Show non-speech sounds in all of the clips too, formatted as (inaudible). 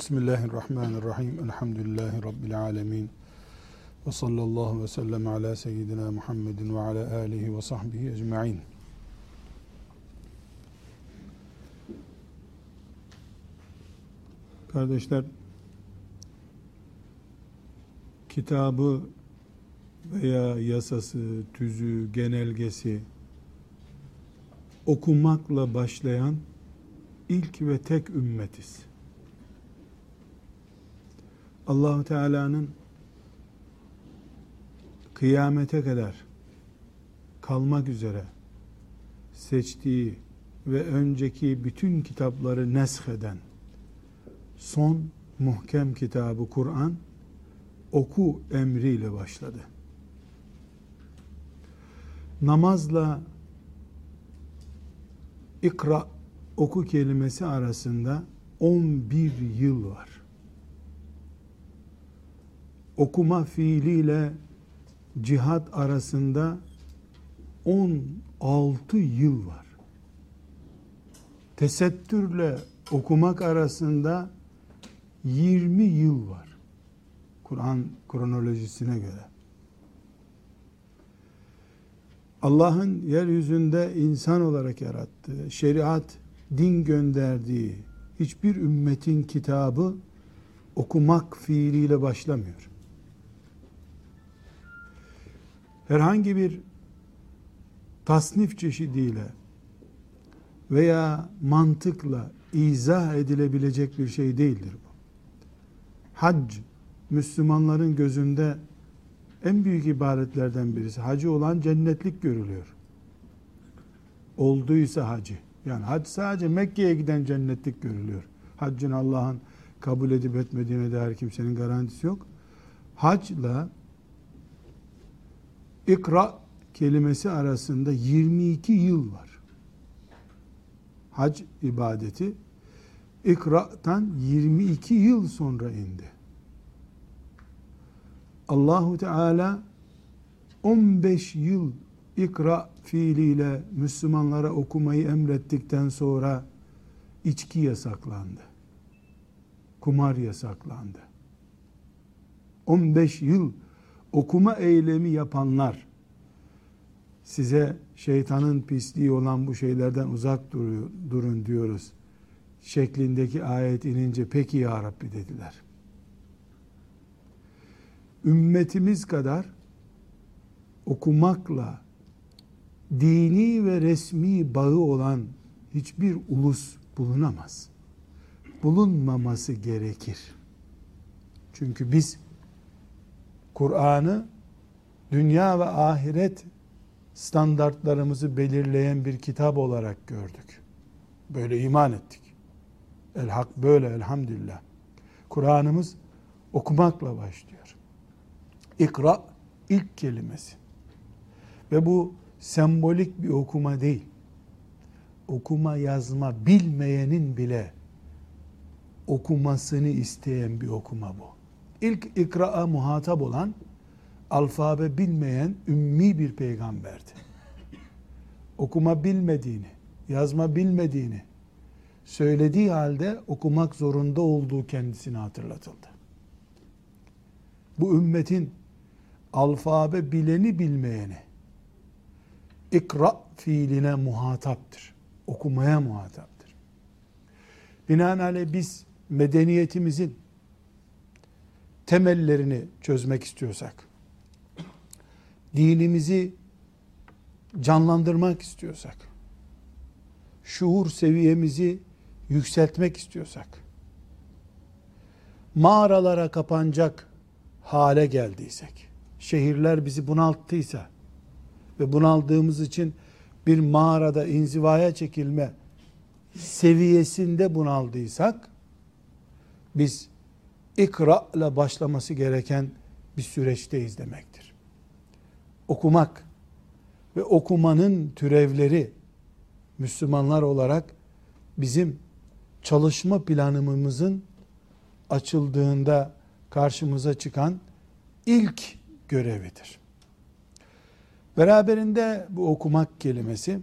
Bismillahirrahmanirrahim. Elhamdülillahi Rabbil alemin. Ve sallallahu ve sellem ala seyyidina Muhammedin ve ala alihi ve sahbihi ecma'in. Kardeşler, kitabı veya yasası, tüzü, genelgesi okumakla başlayan ilk ve tek ümmetiz. Allahu Teala'nın kıyamete kadar kalmak üzere seçtiği ve önceki bütün kitapları nesheden son muhkem kitabı Kur'an oku emriyle başladı. Namazla ikra oku kelimesi arasında 11 yıl var. Okuma fiiliyle cihat arasında 16 yıl var. Tesettürle okumak arasında 20 yıl var. Kur'an kronolojisine göre. Allah'ın yeryüzünde insan olarak yarattığı, şeriat, din gönderdiği hiçbir ümmetin kitabı okumak fiiliyle başlamıyor. Herhangi bir tasnif çeşidiyle veya mantıkla izah edilebilecek bir şey değildir bu. Hac, Müslümanların gözünde en büyük ibadetlerden birisi. Hacı olan cennetlik görülüyor. Olduysa hacı. Yani hac sadece Mekke'ye giden cennetlik görülüyor. Haccın Allah'ın kabul edip etmediğine dair kimsenin garantisi yok. Hacla ikra kelimesi arasında 22 yıl var. Hac ibadeti ikra'tan 22 yıl sonra indi. Allahu Teala 15 yıl ikra fiiliyle Müslümanlara okumayı emrettikten sonra içki yasaklandı. Kumar yasaklandı. 15 yıl okuma eylemi yapanlar size şeytanın pisliği olan bu şeylerden uzak durun diyoruz şeklindeki ayet inince peki ya Rabbi dediler ümmetimiz kadar okumakla dini ve resmi bağı olan hiçbir ulus bulunamaz. Bulunmaması gerekir. Çünkü biz Kur'an'ı dünya ve ahiret standartlarımızı belirleyen bir kitap olarak gördük. Böyle iman ettik. El hak böyle elhamdülillah. Kur'an'ımız okumakla başlıyor. İkra ilk kelimesi. Ve bu sembolik bir okuma değil. Okuma yazma bilmeyenin bile okumasını isteyen bir okuma bu. İlk ikra'a muhatap olan alfabe bilmeyen ümmi bir peygamberdi. Okuma bilmediğini, yazma bilmediğini söylediği halde okumak zorunda olduğu kendisine hatırlatıldı. Bu ümmetin alfabe bileni bilmeyeni ikra fiiline muhataptır. Okumaya muhataptır. Binaenaleyh biz medeniyetimizin temellerini çözmek istiyorsak, dinimizi canlandırmak istiyorsak, şuur seviyemizi yükseltmek istiyorsak, mağaralara kapanacak hale geldiysek, şehirler bizi bunalttıysa ve bunaldığımız için bir mağarada inzivaya çekilme seviyesinde bunaldıysak biz ikra ile başlaması gereken bir süreçteyiz demektir. Okumak ve okumanın türevleri Müslümanlar olarak bizim çalışma planımızın açıldığında karşımıza çıkan ilk görevidir. Beraberinde bu okumak kelimesi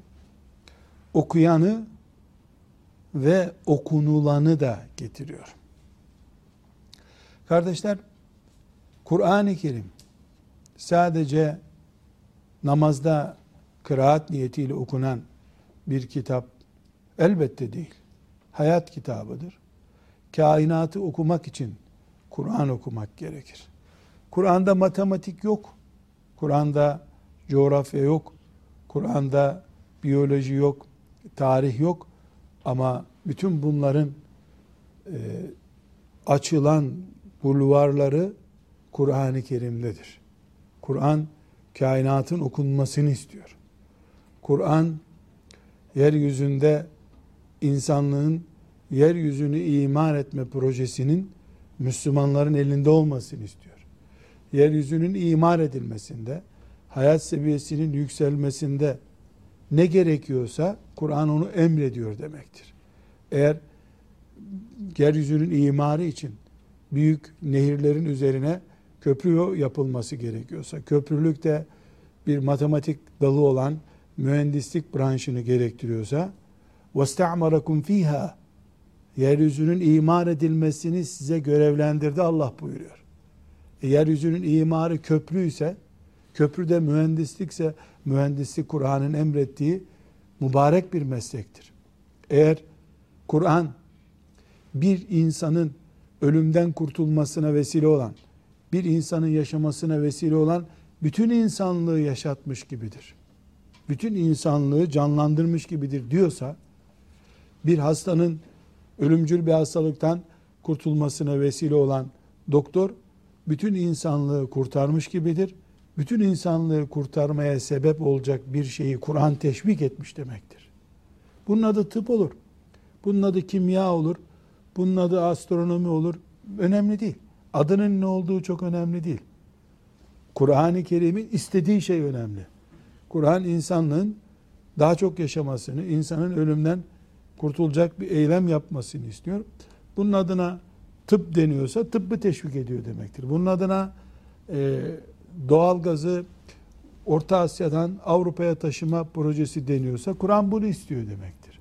okuyanı ve okunulanı da getiriyor. Kardeşler, Kur'an-ı Kerim sadece namazda kıraat niyetiyle okunan bir kitap elbette değil. Hayat kitabıdır. Kainatı okumak için Kur'an okumak gerekir. Kur'an'da matematik yok. Kur'an'da coğrafya yok. Kur'an'da biyoloji yok. Tarih yok. Ama bütün bunların e, açılan bulvarları Kur'an-ı Kerim'dedir. Kur'an kainatın okunmasını istiyor. Kur'an yeryüzünde insanlığın yeryüzünü iman etme projesinin Müslümanların elinde olmasını istiyor. Yeryüzünün imar edilmesinde, hayat seviyesinin yükselmesinde ne gerekiyorsa Kur'an onu emrediyor demektir. Eğer yeryüzünün imarı için büyük nehirlerin üzerine köprü yapılması gerekiyorsa, köprülük de bir matematik dalı olan mühendislik branşını gerektiriyorsa, وَاسْتَعْمَرَكُمْ fiha Yeryüzünün imar edilmesini size görevlendirdi Allah buyuruyor. E, yeryüzünün imarı köprü ise, köprü de mühendislikse, mühendislik Kur'an'ın emrettiği mübarek bir meslektir. Eğer Kur'an bir insanın ölümden kurtulmasına vesile olan, bir insanın yaşamasına vesile olan bütün insanlığı yaşatmış gibidir. Bütün insanlığı canlandırmış gibidir diyorsa, bir hastanın ölümcül bir hastalıktan kurtulmasına vesile olan doktor, bütün insanlığı kurtarmış gibidir. Bütün insanlığı kurtarmaya sebep olacak bir şeyi Kur'an teşvik etmiş demektir. Bunun adı tıp olur. Bunun adı kimya olur. Bunun adı astronomi olur. Önemli değil. Adının ne olduğu çok önemli değil. Kur'an-ı Kerim'in istediği şey önemli. Kur'an insanlığın daha çok yaşamasını, insanın ölümden kurtulacak bir eylem yapmasını istiyor. Bunun adına tıp deniyorsa tıbbı teşvik ediyor demektir. Bunun adına e, doğal gazı Orta Asya'dan Avrupa'ya taşıma projesi deniyorsa Kur'an bunu istiyor demektir.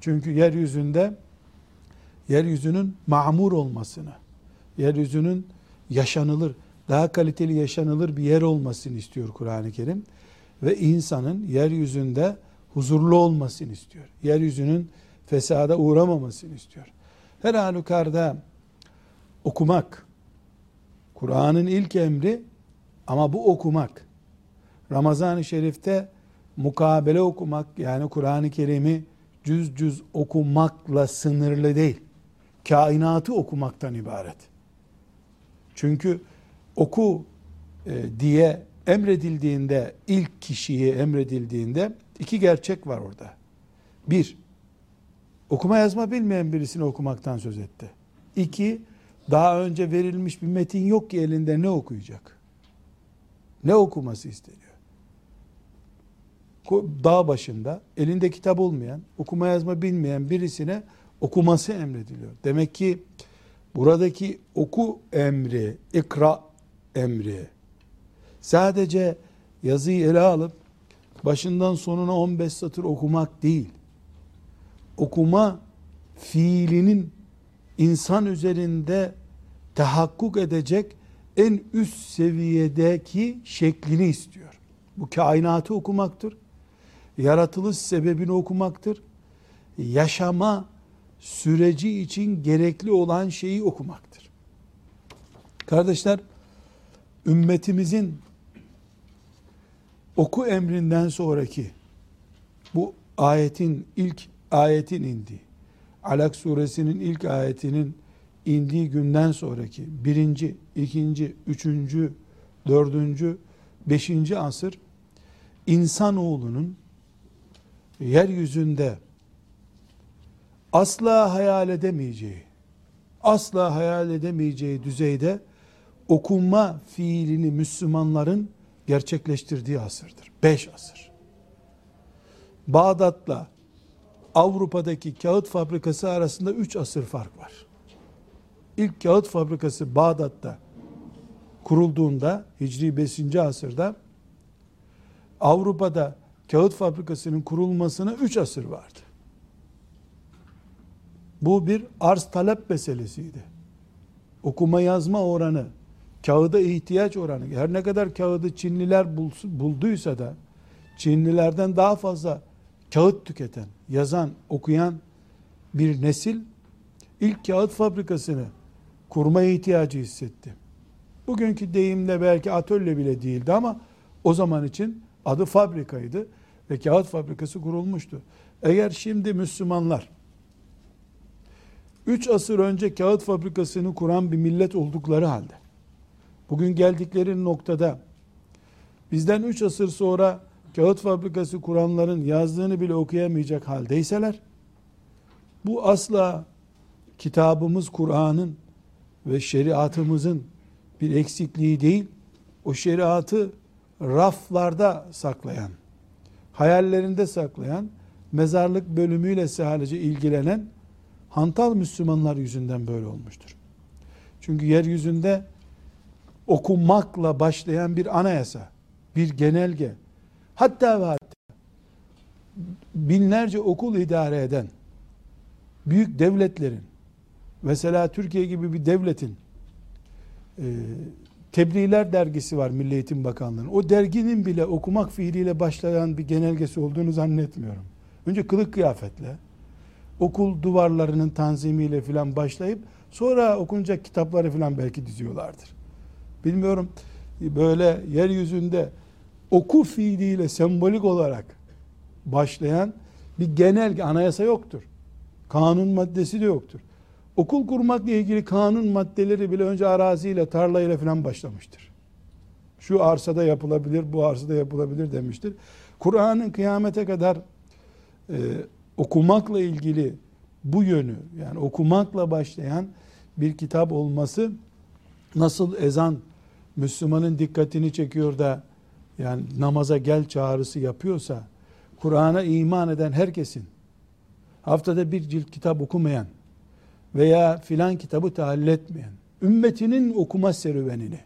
Çünkü yeryüzünde yeryüzünün mamur olmasını, yeryüzünün yaşanılır, daha kaliteli yaşanılır bir yer olmasını istiyor Kur'an-ı Kerim. Ve insanın yeryüzünde huzurlu olmasını istiyor. Yeryüzünün fesada uğramamasını istiyor. Her halükarda okumak, Kur'an'ın ilk emri ama bu okumak. Ramazan-ı Şerif'te mukabele okumak yani Kur'an-ı Kerim'i cüz cüz okumakla sınırlı değil. Kainatı okumaktan ibaret. Çünkü oku e, diye emredildiğinde ilk kişiye emredildiğinde iki gerçek var orada. Bir, okuma yazma bilmeyen birisini okumaktan söz etti. İki, daha önce verilmiş bir metin yok ki elinde ne okuyacak? Ne okuması isteniyor? Dağ başında elinde kitap olmayan, okuma yazma bilmeyen birisine okuması emrediliyor. Demek ki buradaki oku emri, ikra emri sadece yazıyı ele alıp başından sonuna 15 satır okumak değil. Okuma fiilinin insan üzerinde tahakkuk edecek en üst seviyedeki şeklini istiyor. Bu kainatı okumaktır. Yaratılış sebebini okumaktır. Yaşama süreci için gerekli olan şeyi okumaktır. Kardeşler, ümmetimizin oku emrinden sonraki bu ayetin ilk ayetin indi. Alak suresinin ilk ayetinin indiği günden sonraki birinci, ikinci, üçüncü, dördüncü, beşinci asır insanoğlunun yeryüzünde asla hayal edemeyeceği, asla hayal edemeyeceği düzeyde okunma fiilini Müslümanların gerçekleştirdiği asırdır. Beş asır. Bağdat'la Avrupa'daki kağıt fabrikası arasında üç asır fark var. İlk kağıt fabrikası Bağdat'ta kurulduğunda Hicri 5. asırda Avrupa'da kağıt fabrikasının kurulmasına üç asır vardı. Bu bir arz talep meselesiydi. okuma yazma oranı, kağıda ihtiyaç oranı, her ne kadar kağıdı Çinliler bulduysa da, Çinlilerden daha fazla kağıt tüketen, yazan, okuyan bir nesil ilk kağıt fabrikasını kurmaya ihtiyacı hissetti. Bugünkü deyimle belki atölye bile değildi ama o zaman için adı fabrikaydı ve kağıt fabrikası kurulmuştu. Eğer şimdi Müslümanlar 3 asır önce kağıt fabrikasını kuran bir millet oldukları halde. Bugün geldikleri noktada bizden 3 asır sonra kağıt fabrikası kuranların yazdığını bile okuyamayacak haldeyseler bu asla kitabımız Kur'an'ın ve şeriatımızın bir eksikliği değil, o şeriatı raflarda saklayan, hayallerinde saklayan, mezarlık bölümüyle sadece ilgilenen hantal Müslümanlar yüzünden böyle olmuştur. Çünkü yeryüzünde okumakla başlayan bir anayasa, bir genelge, hatta ve hatta binlerce okul idare eden büyük devletlerin, mesela Türkiye gibi bir devletin e, Tebliğler dergisi var Milli Eğitim Bakanlığı'nın. O derginin bile okumak fiiliyle başlayan bir genelgesi olduğunu zannetmiyorum. Önce kılık kıyafetle, okul duvarlarının tanzimiyle filan başlayıp sonra okunacak kitapları filan belki diziyorlardır. Bilmiyorum böyle yeryüzünde oku fiiliyle sembolik olarak başlayan bir genel anayasa yoktur. Kanun maddesi de yoktur. Okul kurmakla ilgili kanun maddeleri bile önce araziyle, tarlayla falan başlamıştır. Şu arsada yapılabilir, bu arsada yapılabilir demiştir. Kur'an'ın kıyamete kadar e, okumakla ilgili bu yönü, yani okumakla başlayan bir kitap olması nasıl ezan Müslümanın dikkatini çekiyor da yani namaza gel çağrısı yapıyorsa Kur'an'a iman eden herkesin haftada bir cilt kitap okumayan veya filan kitabı tahallül etmeyen, ümmetinin okuma serüvenini,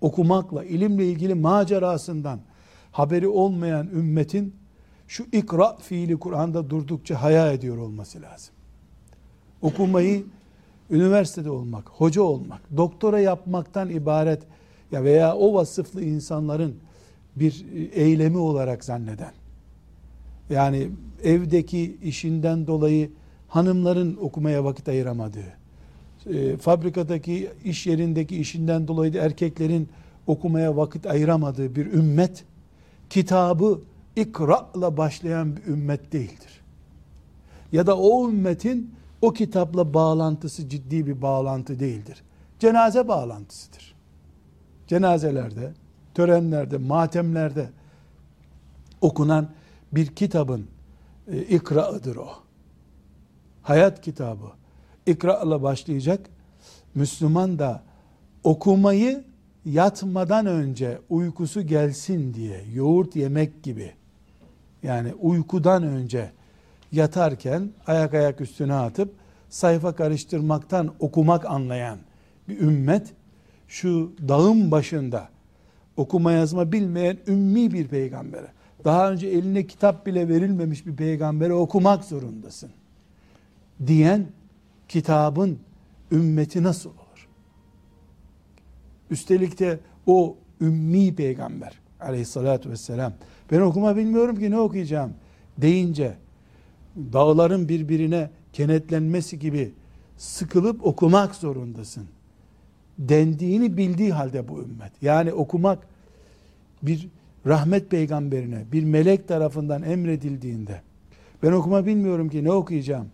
okumakla, ilimle ilgili macerasından haberi olmayan ümmetin şu ikra fiili Kur'an'da durdukça haya ediyor olması lazım. Okumayı üniversitede olmak, hoca olmak, doktora yapmaktan ibaret ya veya o vasıflı insanların bir eylemi olarak zanneden, yani evdeki işinden dolayı hanımların okumaya vakit ayıramadığı, e, fabrikadaki iş yerindeki işinden dolayı da erkeklerin okumaya vakit ayıramadığı bir ümmet, kitabı ikra'la başlayan bir ümmet değildir. Ya da o ümmetin o kitapla bağlantısı ciddi bir bağlantı değildir. Cenaze bağlantısıdır. Cenazelerde, törenlerde, matemlerde okunan bir kitabın e, ikra'ıdır o hayat kitabı ikra ile başlayacak. Müslüman da okumayı yatmadan önce uykusu gelsin diye yoğurt yemek gibi yani uykudan önce yatarken ayak ayak üstüne atıp sayfa karıştırmaktan okumak anlayan bir ümmet şu dağın başında okuma yazma bilmeyen ümmi bir peygambere daha önce eline kitap bile verilmemiş bir peygambere okumak zorundasın diyen kitabın ümmeti nasıl olur? Üstelik de o ümmi peygamber aleyhissalatü vesselam ben okuma bilmiyorum ki ne okuyacağım deyince dağların birbirine kenetlenmesi gibi sıkılıp okumak zorundasın dendiğini bildiği halde bu ümmet. Yani okumak bir rahmet peygamberine, bir melek tarafından emredildiğinde ben okuma bilmiyorum ki ne okuyacağım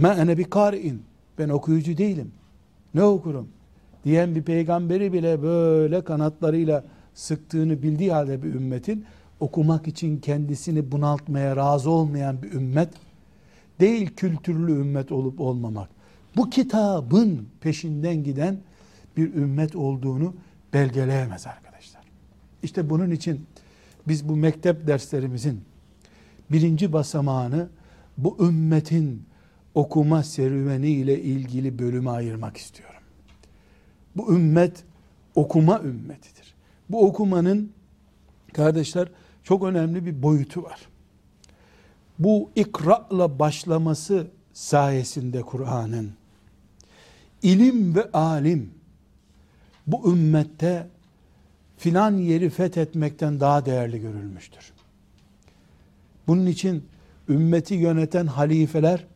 ma ene bi kari'in ben okuyucu değilim ne okurum diyen bir peygamberi bile böyle kanatlarıyla sıktığını bildiği halde bir ümmetin okumak için kendisini bunaltmaya razı olmayan bir ümmet değil kültürlü ümmet olup olmamak bu kitabın peşinden giden bir ümmet olduğunu belgeleyemez arkadaşlar. İşte bunun için biz bu mektep derslerimizin birinci basamağını bu ümmetin okuma serüveni ile ilgili bölüme ayırmak istiyorum. Bu ümmet okuma ümmetidir. Bu okumanın kardeşler çok önemli bir boyutu var. Bu ikra'la başlaması sayesinde Kur'an'ın ilim ve alim bu ümmette filan yeri fethetmekten daha değerli görülmüştür. Bunun için ümmeti yöneten halifeler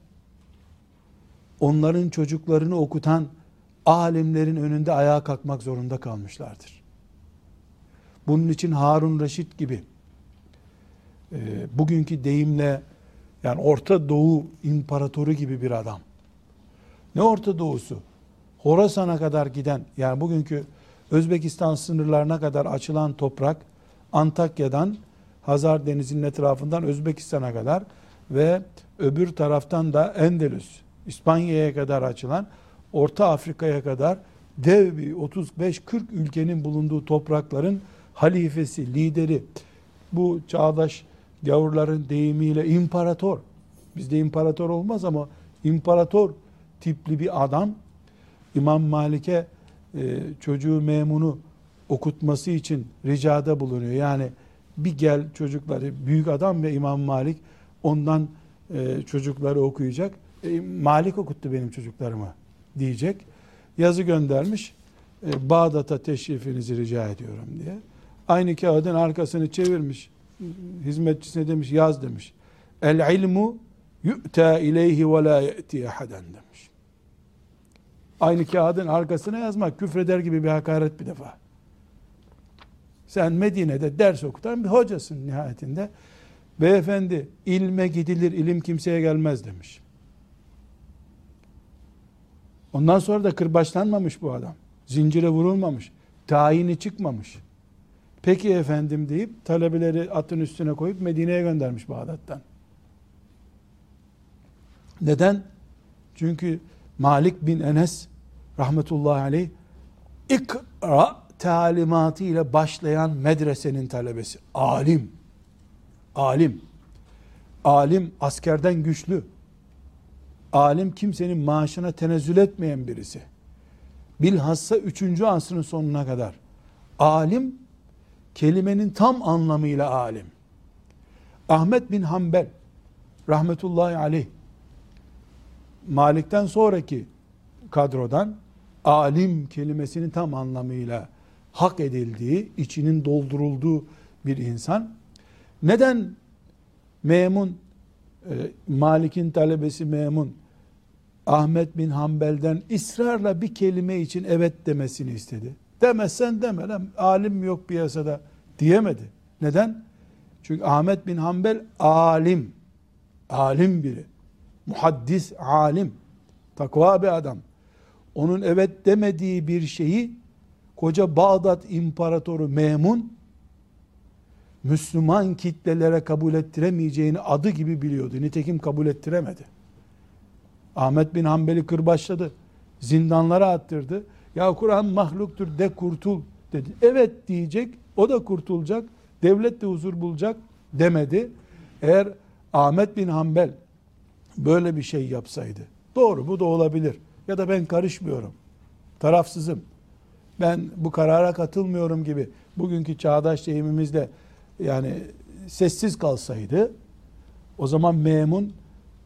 onların çocuklarını okutan alimlerin önünde ayağa kalkmak zorunda kalmışlardır. Bunun için Harun Reşit gibi e, bugünkü deyimle yani Orta Doğu imparatoru gibi bir adam. Ne Orta Doğusu? Horasan'a kadar giden yani bugünkü Özbekistan sınırlarına kadar açılan toprak Antakya'dan Hazar Denizi'nin etrafından Özbekistan'a kadar ve öbür taraftan da Endülüs, İspanya'ya kadar açılan Orta Afrika'ya kadar dev bir 35-40 ülkenin bulunduğu toprakların halifesi, lideri, bu çağdaş gavurların deyimiyle imparator, bizde imparator olmaz ama imparator tipli bir adam İmam Malik'e e, çocuğu memunu okutması için ricada bulunuyor. Yani bir gel çocukları büyük adam ve İmam Malik ondan e, çocukları okuyacak. E, Malik okuttu benim çocuklarımı diyecek. Yazı göndermiş. E, Bağdat'a teşrifinizi rica ediyorum diye. Aynı kağıdın arkasını çevirmiş. Hizmetçisine demiş yaz demiş. El ilmu yu'ta ileyhi ve la ye'ti ahaden demiş. Aynı kağıdın arkasına yazmak küfreder gibi bir hakaret bir defa. Sen Medine'de ders okutan bir hocasın nihayetinde. Beyefendi ilme gidilir, ilim kimseye gelmez demiş. Ondan sonra da kırbaçlanmamış bu adam. Zincire vurulmamış. Tayini çıkmamış. Peki efendim deyip talebeleri atın üstüne koyup Medine'ye göndermiş Bağdat'tan. Neden? Çünkü Malik bin Enes rahmetullahi aleyh ikra talimatı ile başlayan medresenin talebesi. Alim. Alim. Alim askerden güçlü. Alim kimsenin maaşına tenezzül etmeyen birisi. Bilhassa 3. asrın sonuna kadar. Alim kelimenin tam anlamıyla alim. Ahmet bin Hanbel rahmetullahi aleyh Malik'ten sonraki kadrodan alim kelimesinin tam anlamıyla hak edildiği, içinin doldurulduğu bir insan. Neden Memun, e, Malik'in talebesi Memun, Ahmet bin Hanbel'den ısrarla bir kelime için evet demesini istedi. Demezsen deme lan, alim yok piyasada diyemedi. Neden? Çünkü Ahmet bin Hanbel alim, alim biri, muhaddis alim, takva bir adam. Onun evet demediği bir şeyi koca Bağdat İmparatoru Memun Müslüman kitlelere kabul ettiremeyeceğini adı gibi biliyordu. Nitekim kabul ettiremedi. Ahmet bin Hanbel'i kırbaçladı. Zindanlara attırdı. Ya Kur'an mahluktur de kurtul dedi. Evet diyecek. O da kurtulacak. Devlet de huzur bulacak demedi. Eğer Ahmet bin Hanbel böyle bir şey yapsaydı. Doğru bu da olabilir. Ya da ben karışmıyorum. Tarafsızım ben bu karara katılmıyorum gibi bugünkü çağdaş deyimimizle yani sessiz kalsaydı o zaman memun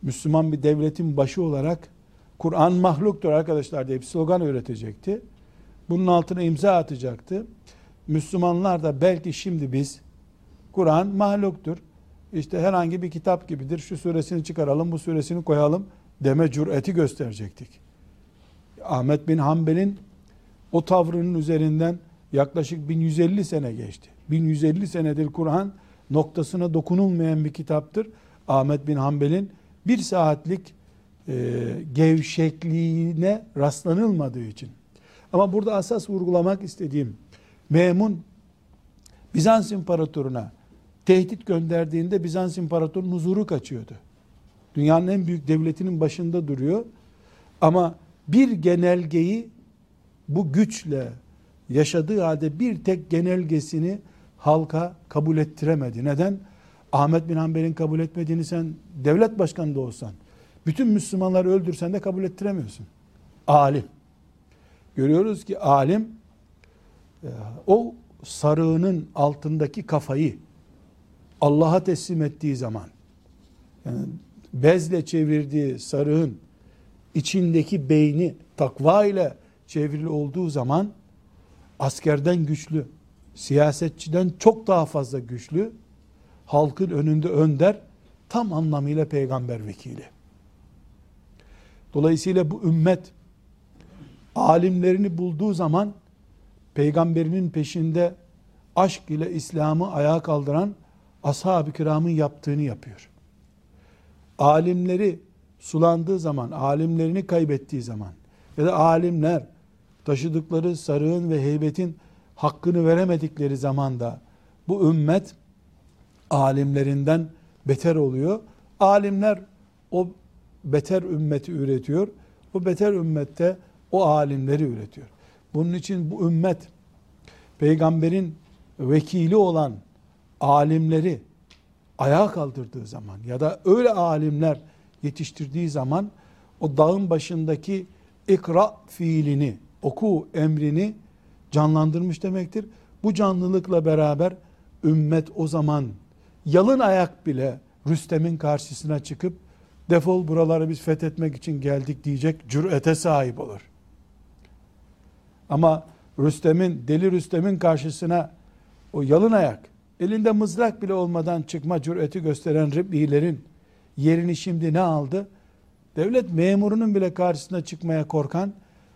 Müslüman bir devletin başı olarak Kur'an mahluktur arkadaşlar diye bir slogan üretecekti. Bunun altına imza atacaktı. Müslümanlar da belki şimdi biz Kur'an mahluktur. İşte herhangi bir kitap gibidir. Şu suresini çıkaralım, bu suresini koyalım deme cüreti gösterecektik. Ahmet bin Hanbel'in o tavrının üzerinden yaklaşık 1150 sene geçti. 1150 senedir Kur'an noktasına dokunulmayan bir kitaptır. Ahmet bin Hanbel'in bir saatlik gevşekliğine rastlanılmadığı için. Ama burada asas vurgulamak istediğim Memun Bizans imparatoruna tehdit gönderdiğinde Bizans imparatorunun huzuru kaçıyordu. Dünyanın en büyük devletinin başında duruyor. Ama bir genelgeyi bu güçle yaşadığı halde bir tek genelgesini halka kabul ettiremedi. Neden? Ahmet bin Hanbel'in kabul etmediğini sen devlet başkanı da olsan, bütün Müslümanları öldürsen de kabul ettiremiyorsun. Alim. Görüyoruz ki alim e, o sarığının altındaki kafayı Allah'a teslim ettiği zaman yani bezle çevirdiği sarığın içindeki beyni takva ile çevrili olduğu zaman askerden güçlü, siyasetçiden çok daha fazla güçlü, halkın önünde önder, tam anlamıyla peygamber vekili. Dolayısıyla bu ümmet alimlerini bulduğu zaman peygamberinin peşinde aşk ile İslam'ı ayağa kaldıran ashab-ı kiramın yaptığını yapıyor. Alimleri sulandığı zaman, alimlerini kaybettiği zaman ya da alimler taşıdıkları sarığın ve heybetin hakkını veremedikleri zaman da bu ümmet alimlerinden beter oluyor. Alimler o beter ümmeti üretiyor. O beter ümmette o alimleri üretiyor. Bunun için bu ümmet peygamberin vekili olan alimleri ayağa kaldırdığı zaman ya da öyle alimler yetiştirdiği zaman o dağın başındaki ikra fiilini, oku emrini canlandırmış demektir. Bu canlılıkla beraber ümmet o zaman yalın ayak bile Rüstem'in karşısına çıkıp defol buraları biz fethetmek için geldik diyecek cürete sahip olur. Ama Rüstem'in, deli Rüstem'in karşısına o yalın ayak, elinde mızrak bile olmadan çıkma cüreti gösteren Riblilerin yerini şimdi ne aldı? Devlet memurunun bile karşısına çıkmaya korkan,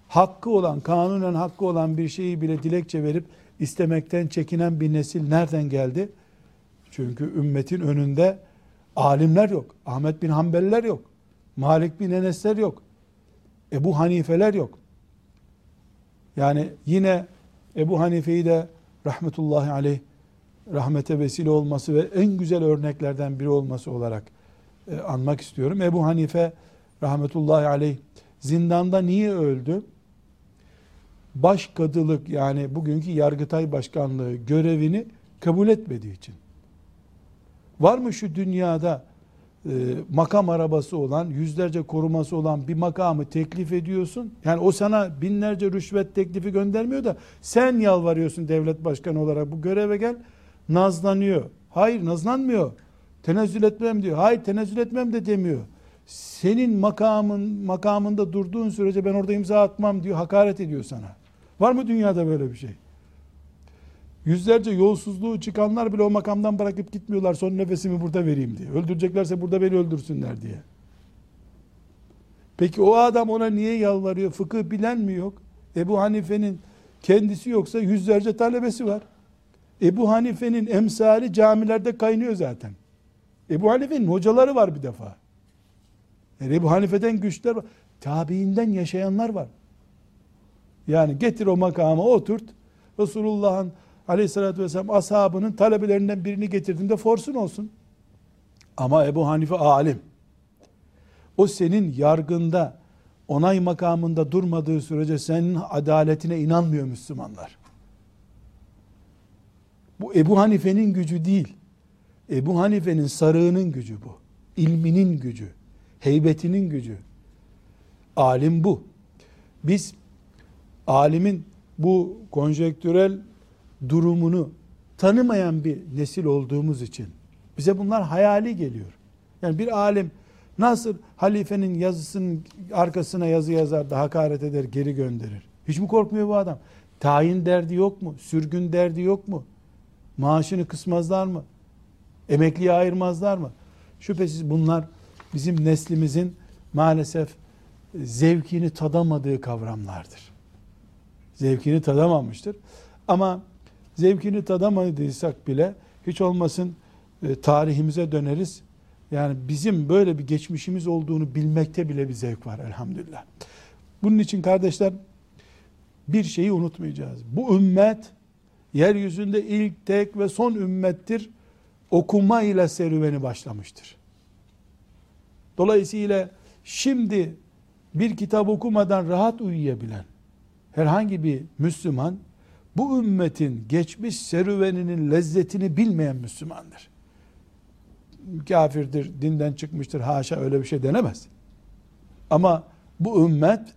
hakkı olan, kanunen hakkı olan bir şeyi bile dilekçe verip istemekten çekinen bir nesil nereden geldi? Çünkü ümmetin önünde alimler yok. Ahmet bin Hanbeliler yok. Malik bin Enesler yok. Ebu Hanifeler yok. Yani yine Ebu Hanife'yi de rahmetullahi aleyh rahmete vesile olması ve en güzel örneklerden biri olması olarak e, anmak istiyorum. Ebu Hanife rahmetullahi aleyh zindanda niye öldü? Başkadılık yani bugünkü Yargıtay Başkanlığı görevini kabul etmediği için. Var mı şu dünyada e, makam arabası olan, yüzlerce koruması olan bir makamı teklif ediyorsun. Yani o sana binlerce rüşvet teklifi göndermiyor da sen yalvarıyorsun devlet başkanı olarak bu göreve gel. Nazlanıyor. Hayır nazlanmıyor. Tenezzül etmem diyor. Hayır tenezzül etmem de demiyor. Senin makamın makamında durduğun sürece ben orada imza atmam diyor. Hakaret ediyor sana. Var mı dünyada böyle bir şey? Yüzlerce yolsuzluğu çıkanlar bile o makamdan bırakıp gitmiyorlar. Son nefesimi burada vereyim diye. Öldüreceklerse burada beni öldürsünler diye. Peki o adam ona niye yalvarıyor? Fıkıh bilen mi yok? Ebu Hanife'nin kendisi yoksa yüzlerce talebesi var. Ebu Hanife'nin emsali camilerde kaynıyor zaten. Ebu Hanife'nin hocaları var bir defa. Yani Ebu Hanife'den güçler var. Tabiinden yaşayanlar var. Yani getir o makama oturt. Resulullah'ın aleyhissalatü vesselam ashabının talebelerinden birini getirdiğinde forsun olsun. Ama Ebu Hanife alim. O senin yargında onay makamında durmadığı sürece senin adaletine inanmıyor Müslümanlar. Bu Ebu Hanife'nin gücü değil. Ebu Hanife'nin sarığının gücü bu. İlminin gücü. Heybetinin gücü. Alim bu. Biz alimin bu konjektürel durumunu tanımayan bir nesil olduğumuz için bize bunlar hayali geliyor. Yani bir alim nasıl halifenin yazısının arkasına yazı yazar da hakaret eder geri gönderir. Hiç mi korkmuyor bu adam? Tayin derdi yok mu? Sürgün derdi yok mu? Maaşını kısmazlar mı? Emekliye ayırmazlar mı? Şüphesiz bunlar bizim neslimizin maalesef zevkini tadamadığı kavramlardır. Zevkini tadamamıştır. Ama zevkini tadamadıysak bile hiç olmasın e, tarihimize döneriz. Yani bizim böyle bir geçmişimiz olduğunu bilmekte bile bir zevk var elhamdülillah. Bunun için kardeşler bir şeyi unutmayacağız. Bu ümmet yeryüzünde ilk, tek ve son ümmettir. Okuma ile serüveni başlamıştır. Dolayısıyla şimdi bir kitap okumadan rahat uyuyabilen herhangi bir Müslüman bu ümmetin geçmiş serüveninin lezzetini bilmeyen Müslümandır. Kafirdir, dinden çıkmıştır, haşa öyle bir şey denemez. Ama bu ümmet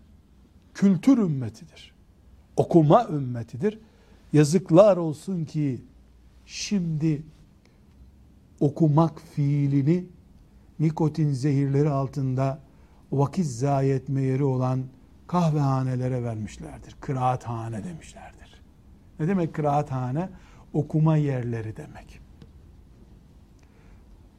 kültür ümmetidir. Okuma ümmetidir. Yazıklar olsun ki şimdi okumak fiilini nikotin zehirleri altında vakit zayi etme yeri olan kahvehanelere vermişlerdir. Kıraathane demişlerdir. Ne demek kıraathane? Okuma yerleri demek.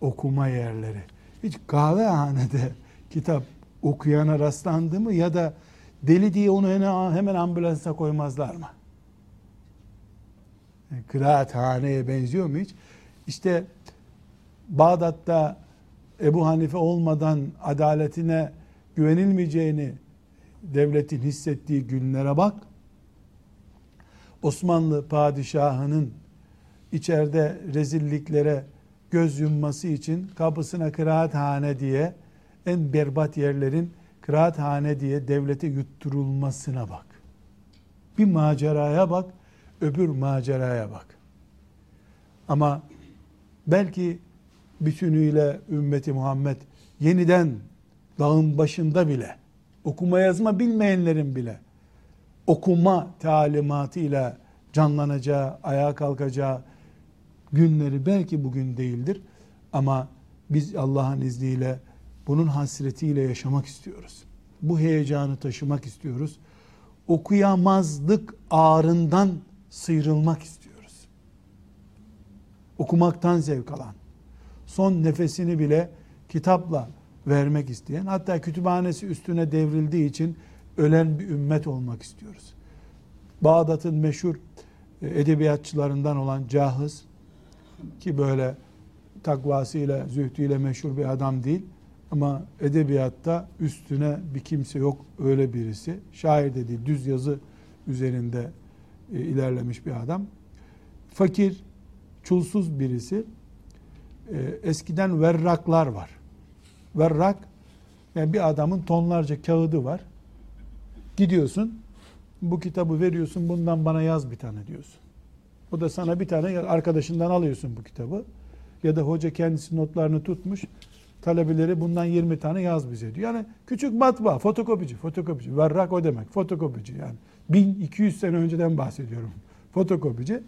Okuma yerleri. Hiç kahvehanede kitap okuyana rastlandı mı ya da deli diye onu hemen ambulansa koymazlar mı? Kıraathaneye benziyor mu hiç? İşte Bağdat'ta Ebu Hanife olmadan adaletine güvenilmeyeceğini devletin hissettiği günlere bak. Osmanlı padişahının içeride rezilliklere göz yumması için kapısına kıraathane diye en berbat yerlerin kıraathane diye devlete yutturulmasına bak. Bir maceraya bak, öbür maceraya bak. Ama belki bütünüyle ümmeti Muhammed yeniden dağın başında bile okuma yazma bilmeyenlerin bile okuma talimatıyla canlanacağı, ayağa kalkacağı günleri belki bugün değildir. Ama biz Allah'ın izniyle bunun hasretiyle yaşamak istiyoruz. Bu heyecanı taşımak istiyoruz. Okuyamazlık ağrından sıyrılmak istiyoruz. Okumaktan zevk alan, son nefesini bile kitapla vermek isteyen, hatta kütüphanesi üstüne devrildiği için ölen bir ümmet olmak istiyoruz. Bağdat'ın meşhur e, edebiyatçılarından olan Cahız ki böyle takvasıyla, zühdüyle meşhur bir adam değil ama edebiyatta üstüne bir kimse yok öyle birisi. Şair dedi düz yazı üzerinde e, ilerlemiş bir adam. Fakir, çulsuz birisi. E, eskiden verraklar var. Verrak yani bir adamın tonlarca kağıdı var. Gidiyorsun bu kitabı veriyorsun bundan bana yaz bir tane diyorsun. O da sana bir tane arkadaşından alıyorsun bu kitabı. Ya da hoca kendisi notlarını tutmuş. Talebeleri bundan 20 tane yaz bize diyor. Yani küçük matbaa, fotokopici, fotokopici. Verrak o demek, fotokopici yani. 1200 sene önceden bahsediyorum. Fotokopici.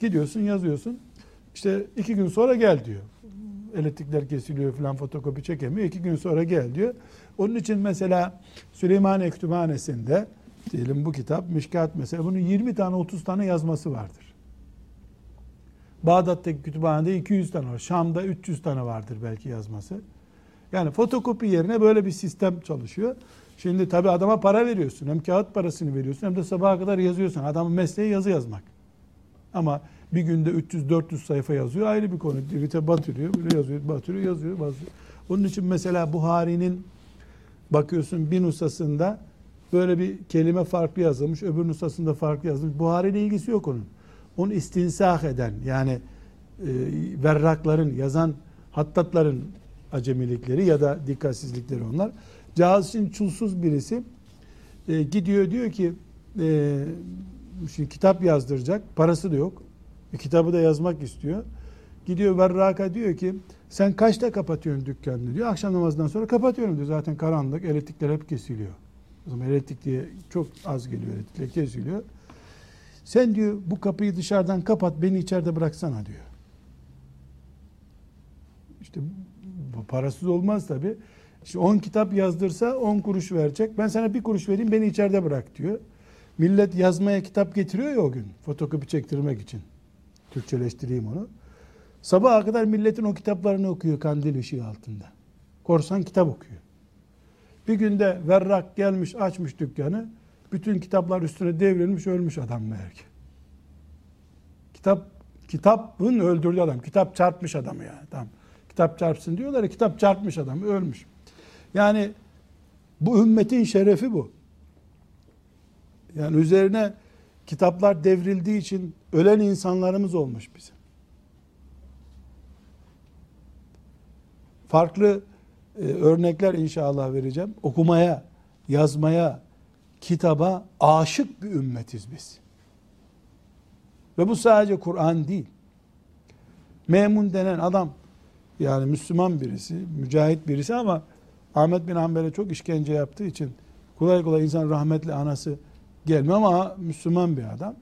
Gidiyorsun yazıyorsun. İşte iki gün sonra gel diyor. Elektrikler kesiliyor falan fotokopi çekemiyor. İki gün sonra gel diyor. Onun için mesela Süleymaniye Kütüphanesi'nde diyelim bu kitap Mişkat mesela bunun 20 tane 30 tane yazması vardır. Bağdat'taki kütüphanede 200 tane var. Şam'da 300 tane vardır belki yazması. Yani fotokopi yerine böyle bir sistem çalışıyor. Şimdi tabi adama para veriyorsun. Hem kağıt parasını veriyorsun hem de sabaha kadar yazıyorsun. Adamın mesleği yazı yazmak. Ama bir günde 300-400 sayfa yazıyor ayrı bir konu. Dirite batırıyor, böyle yazıyor, batırıyor, yazıyor, batırıyor. Onun için mesela Buhari'nin bakıyorsun bir nusasında böyle bir kelime farklı yazılmış, öbür nusasında farklı yazılmış. Buhari ile ilgisi yok onun. Onu istinsah eden yani e, verrakların, yazan hattatların acemilikleri ya da dikkatsizlikleri onlar. İçin çulsuz birisi e, gidiyor diyor ki e, şimdi kitap yazdıracak, parası da yok. E, kitabı da yazmak istiyor. Gidiyor Verraka diyor ki sen kaçta kapatıyorsun dükkanını diyor. Akşam namazından sonra kapatıyorum diyor. Zaten karanlık, elektrikler hep kesiliyor. O zaman elektrik diye çok az geliyor elektrikler kesiliyor. Sen diyor bu kapıyı dışarıdan kapat beni içeride bıraksana diyor. İşte bu parasız olmaz tabi. İşte 10 kitap yazdırsa 10 kuruş verecek. Ben sana bir kuruş vereyim beni içeride bırak diyor. Millet yazmaya kitap getiriyor ya o gün. Fotokopi çektirmek için. Türkçeleştireyim onu. Sabaha kadar milletin o kitaplarını okuyor kandil ışığı altında. Korsan kitap okuyor. Bir günde verrak gelmiş açmış dükkanı. Bütün kitaplar üstüne devrilmiş ölmüş adam meğer ki. Kitap kitabın öldürdüğü adam. Kitap çarpmış adamı yani. Tamam. Kitap çarpsın diyorlar ya kitap çarpmış adamı ölmüş. Yani bu ümmetin şerefi bu. Yani üzerine kitaplar devrildiği için ölen insanlarımız olmuş bizim. Farklı e, örnekler inşallah vereceğim. Okumaya, yazmaya, kitaba aşık bir ümmetiz biz. Ve bu sadece Kur'an değil. Memun denen adam yani Müslüman birisi, mücahit birisi ama Ahmet bin Hanbel'e çok işkence yaptığı için kolay kolay insan rahmetli anası gelmiyor ama Müslüman bir adam.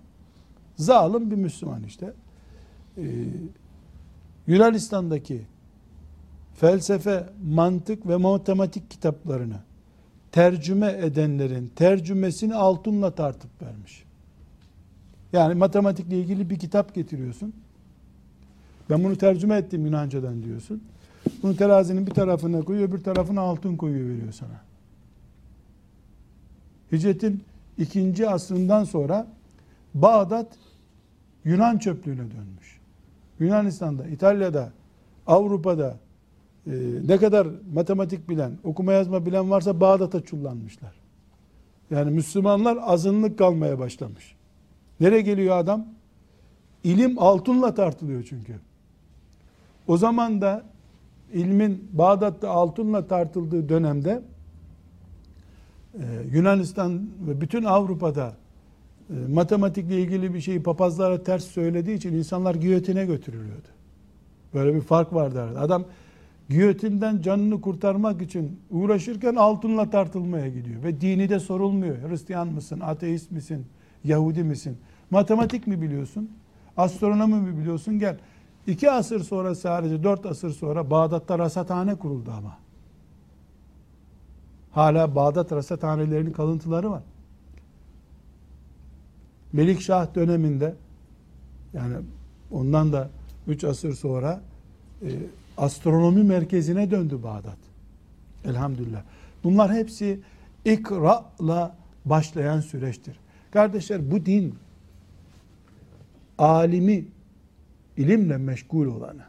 Zalim bir Müslüman işte. Ee, Yunanistan'daki felsefe, mantık ve matematik kitaplarını tercüme edenlerin tercümesini altınla tartıp vermiş. Yani matematikle ilgili bir kitap getiriyorsun. Ben bunu tercüme ettim Yunancadan diyorsun. Bunu terazinin bir tarafına koyuyor, bir tarafına altın koyuyor veriyor sana. Hicretin ikinci asrından sonra Bağdat Yunan çöplüğüne dönmüş. Yunanistan'da, İtalya'da, Avrupa'da e, ne kadar matematik bilen, okuma yazma bilen varsa Bağdat'a çullanmışlar. Yani Müslümanlar azınlık kalmaya başlamış. Nereye geliyor adam? İlim altınla tartılıyor çünkü. O zaman da ilmin Bağdat'ta altınla tartıldığı dönemde e, Yunanistan ve bütün Avrupa'da matematikle ilgili bir şeyi papazlara ters söylediği için insanlar giyotine götürülüyordu. Böyle bir fark vardı arada. Adam giyotinden canını kurtarmak için uğraşırken altınla tartılmaya gidiyor. Ve dini de sorulmuyor. Hristiyan mısın, ateist misin, Yahudi misin? Matematik mi biliyorsun? Astronomi mi biliyorsun? Gel. İki asır sonra sadece dört asır sonra Bağdat'ta rasathane kuruldu ama. Hala Bağdat rasathanelerinin kalıntıları var. Melikşah döneminde yani ondan da üç asır sonra e, astronomi merkezine döndü Bağdat. Elhamdülillah. Bunlar hepsi ikra'la başlayan süreçtir. Kardeşler bu din alimi ilimle meşgul olanı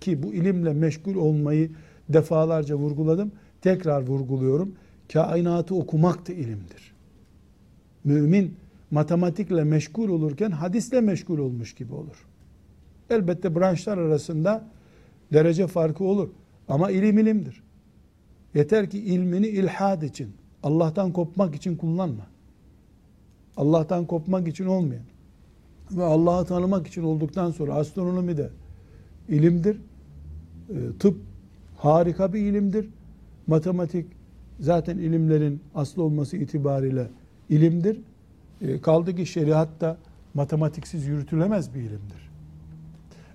ki bu ilimle meşgul olmayı defalarca vurguladım. Tekrar vurguluyorum. Kainatı okumak da ilimdir. Mümin matematikle meşgul olurken hadisle meşgul olmuş gibi olur. Elbette branşlar arasında derece farkı olur. Ama ilim ilimdir. Yeter ki ilmini ilhad için, Allah'tan kopmak için kullanma. Allah'tan kopmak için olmayan ve Allah'ı tanımak için olduktan sonra astronomi de ilimdir. E, tıp harika bir ilimdir. Matematik zaten ilimlerin aslı olması itibariyle ilimdir. E, kaldı ki şeriat da matematiksiz yürütülemez bir ilimdir.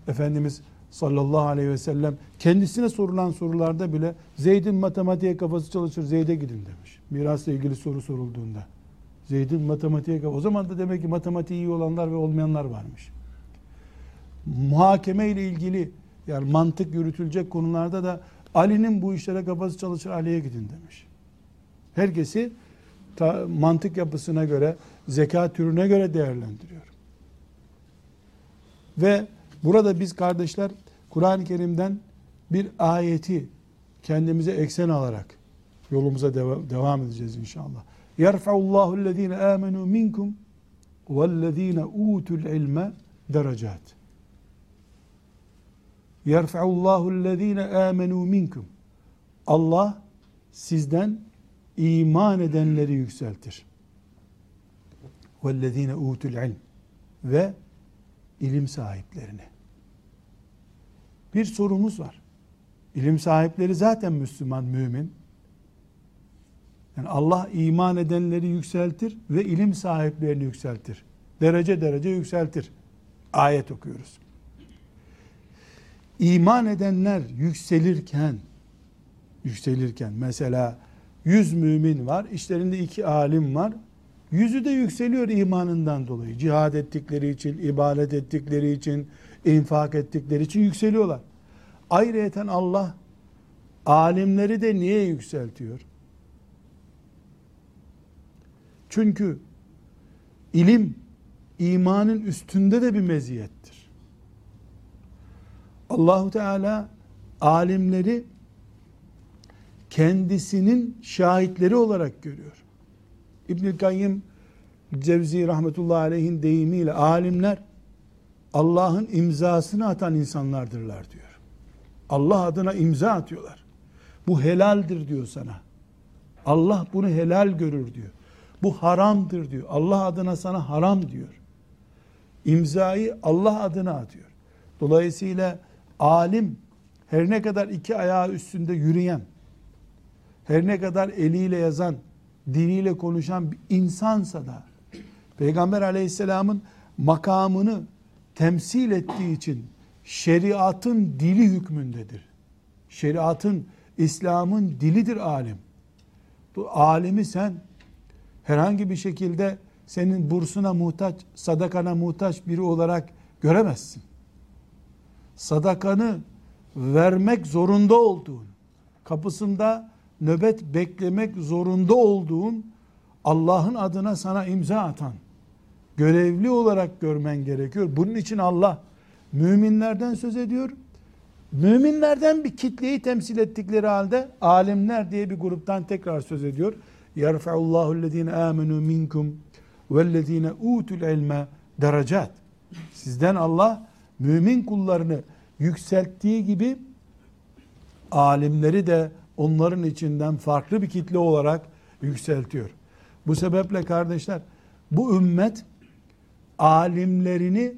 Efendimiz sallallahu aleyhi ve sellem kendisine sorulan sorularda bile Zeyd'in matematiğe kafası çalışır Zeyd'e gidin demiş. Mirasla ilgili soru sorulduğunda. Zeyd'in matematiğe o zaman da demek ki matematiği iyi olanlar ve olmayanlar varmış. Muhakeme ile ilgili yani mantık yürütülecek konularda da Ali'nin bu işlere kafası çalışır Ali'ye gidin demiş. Herkesi ta, mantık yapısına göre, zeka türüne göre değerlendiriyor. Ve burada biz kardeşler Kur'an-ı Kerim'den bir ayeti kendimize eksen alarak yolumuza deva- devam edeceğiz inşallah. Yerfa'ullahu ellezine amenu minkum vellezine utul ilme derecat. Yerfa'ullahu ellezine amenu minkum. Allah sizden iman edenleri yükseltir. وَالَّذ۪ينَ اُوتُوا الْعِلْمِ Ve ilim sahiplerini. Bir sorumuz var. İlim sahipleri zaten Müslüman, mümin. Yani Allah iman edenleri yükseltir ve ilim sahiplerini yükseltir. Derece derece yükseltir. Ayet okuyoruz. İman edenler yükselirken yükselirken mesela yüz mümin var, işlerinde iki alim var. Yüzü de yükseliyor imanından dolayı. Cihad ettikleri için, ibadet ettikleri için, infak ettikleri için yükseliyorlar. Ayrıyeten Allah alimleri de niye yükseltiyor? Çünkü ilim imanın üstünde de bir meziyettir. Allahu Teala alimleri kendisinin şahitleri olarak görüyor. İbnül Kayyim Cevzi rahmetullahi aleyhin deyimiyle alimler Allah'ın imzasını atan insanlardırlar diyor. Allah adına imza atıyorlar. Bu helaldir diyor sana. Allah bunu helal görür diyor. Bu haramdır diyor. Allah adına sana haram diyor. İmzayı Allah adına atıyor. Dolayısıyla alim her ne kadar iki ayağı üstünde yürüyen, her ne kadar eliyle yazan, diliyle konuşan bir insansa da Peygamber aleyhisselamın makamını temsil ettiği için şeriatın dili hükmündedir. Şeriatın, İslam'ın dilidir alim. alimi sen herhangi bir şekilde senin bursuna muhtaç, sadakana muhtaç biri olarak göremezsin. Sadakanı vermek zorunda olduğun, kapısında nöbet beklemek zorunda olduğun Allah'ın adına sana imza atan, görevli olarak görmen gerekiyor. Bunun için Allah müminlerden söz ediyor. Müminlerden bir kitleyi temsil ettikleri halde alimler diye bir gruptan tekrar söz ediyor. Yerfa'ullahu ellezine amenu minkum vellezine utul ilme derecat. Sizden Allah mümin kullarını yükselttiği gibi alimleri de onların içinden farklı bir kitle olarak yükseltiyor. Bu sebeple kardeşler bu ümmet alimlerini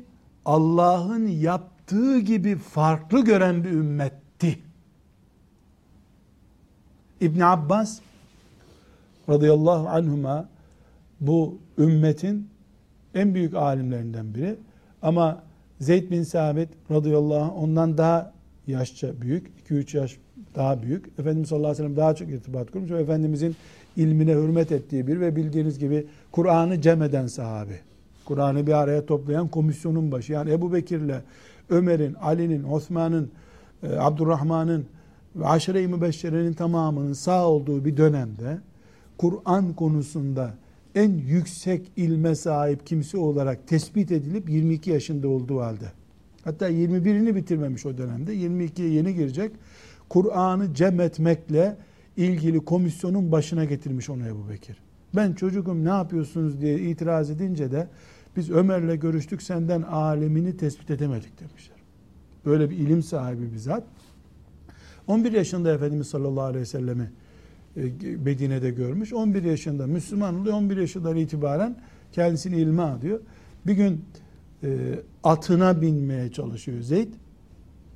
Allah'ın yaptığı gibi farklı gören bir ümmetti. İbn Abbas radıyallahu anhuma bu ümmetin en büyük alimlerinden biri. Ama Zeyd bin Sabit radıyallahu anh ondan daha yaşça büyük, 2-3 yaş daha büyük. Efendimiz sallallahu aleyhi ve sellem daha çok irtibat kurmuş ve Efendimizin ilmine hürmet ettiği bir ve bildiğiniz gibi Kur'an'ı cem eden sahabi. Kur'an'ı bir araya toplayan komisyonun başı. Yani Ebu Bekir'le Ömer'in, Ali'nin, Osman'ın, e, Abdurrahman'ın ve aşire-i mübeşşerenin tamamının sağ olduğu bir dönemde Kur'an konusunda en yüksek ilme sahip kimse olarak tespit edilip 22 yaşında olduğu halde hatta 21'ini bitirmemiş o dönemde 22'ye yeni girecek Kur'an'ı cem etmekle ilgili komisyonun başına getirmiş onu Ebu Bekir. Ben çocuğum ne yapıyorsunuz diye itiraz edince de biz Ömer'le görüştük senden alemini tespit edemedik demişler. Böyle bir ilim sahibi bir zat. 11 yaşında Efendimiz sallallahu aleyhi ve sellemi e, Medine'de görmüş. 11 yaşında Müslüman oluyor. 11 yaşından itibaren kendisini ilme alıyor. Bir gün e, atına binmeye çalışıyor Zeyd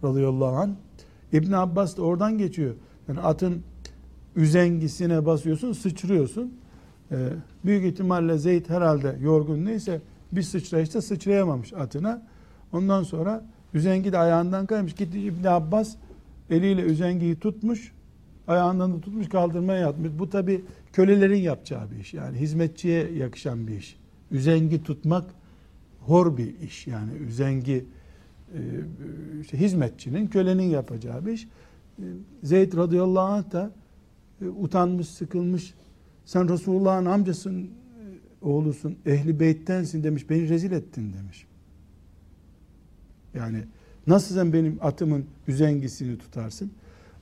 radıyallahu anh. İbn Abbas da oradan geçiyor. Yani atın üzengisine basıyorsun, sıçrıyorsun. E, büyük ihtimalle Zeyd herhalde yorgun neyse bir sıçrayışta sıçrayamamış atına. Ondan sonra üzengi de ayağından kaymış. Gitti İbn Abbas eliyle üzengiyi tutmuş ayağından da tutmuş kaldırmaya yatmış. Bu tabi kölelerin yapacağı bir iş. Yani hizmetçiye yakışan bir iş. Üzengi tutmak hor bir iş. Yani üzengi işte hizmetçinin, kölenin yapacağı bir iş. E, Zeyd radıyallahu anh da e, utanmış, sıkılmış. Sen Resulullah'ın amcasın, oğlusun, ehli beyttensin demiş. Beni rezil ettin demiş. Yani nasıl sen benim atımın üzengisini tutarsın?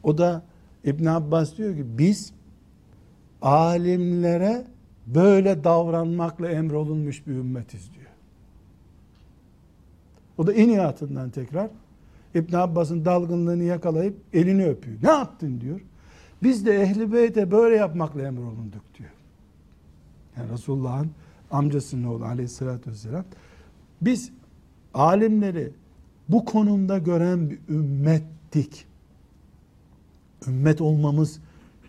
O da İbn Abbas diyor ki biz alimlere böyle davranmakla emrolunmuş bir ümmetiz diyor. O da iniyatından tekrar İbn Abbas'ın dalgınlığını yakalayıp elini öpüyor. Ne yaptın diyor. Biz de ehli beyte böyle yapmakla emrolunduk diyor. Yani Resulullah'ın amcasının oğlu aleyhissalatü vesselam. Biz alimleri bu konumda gören bir ümmettik ümmet olmamız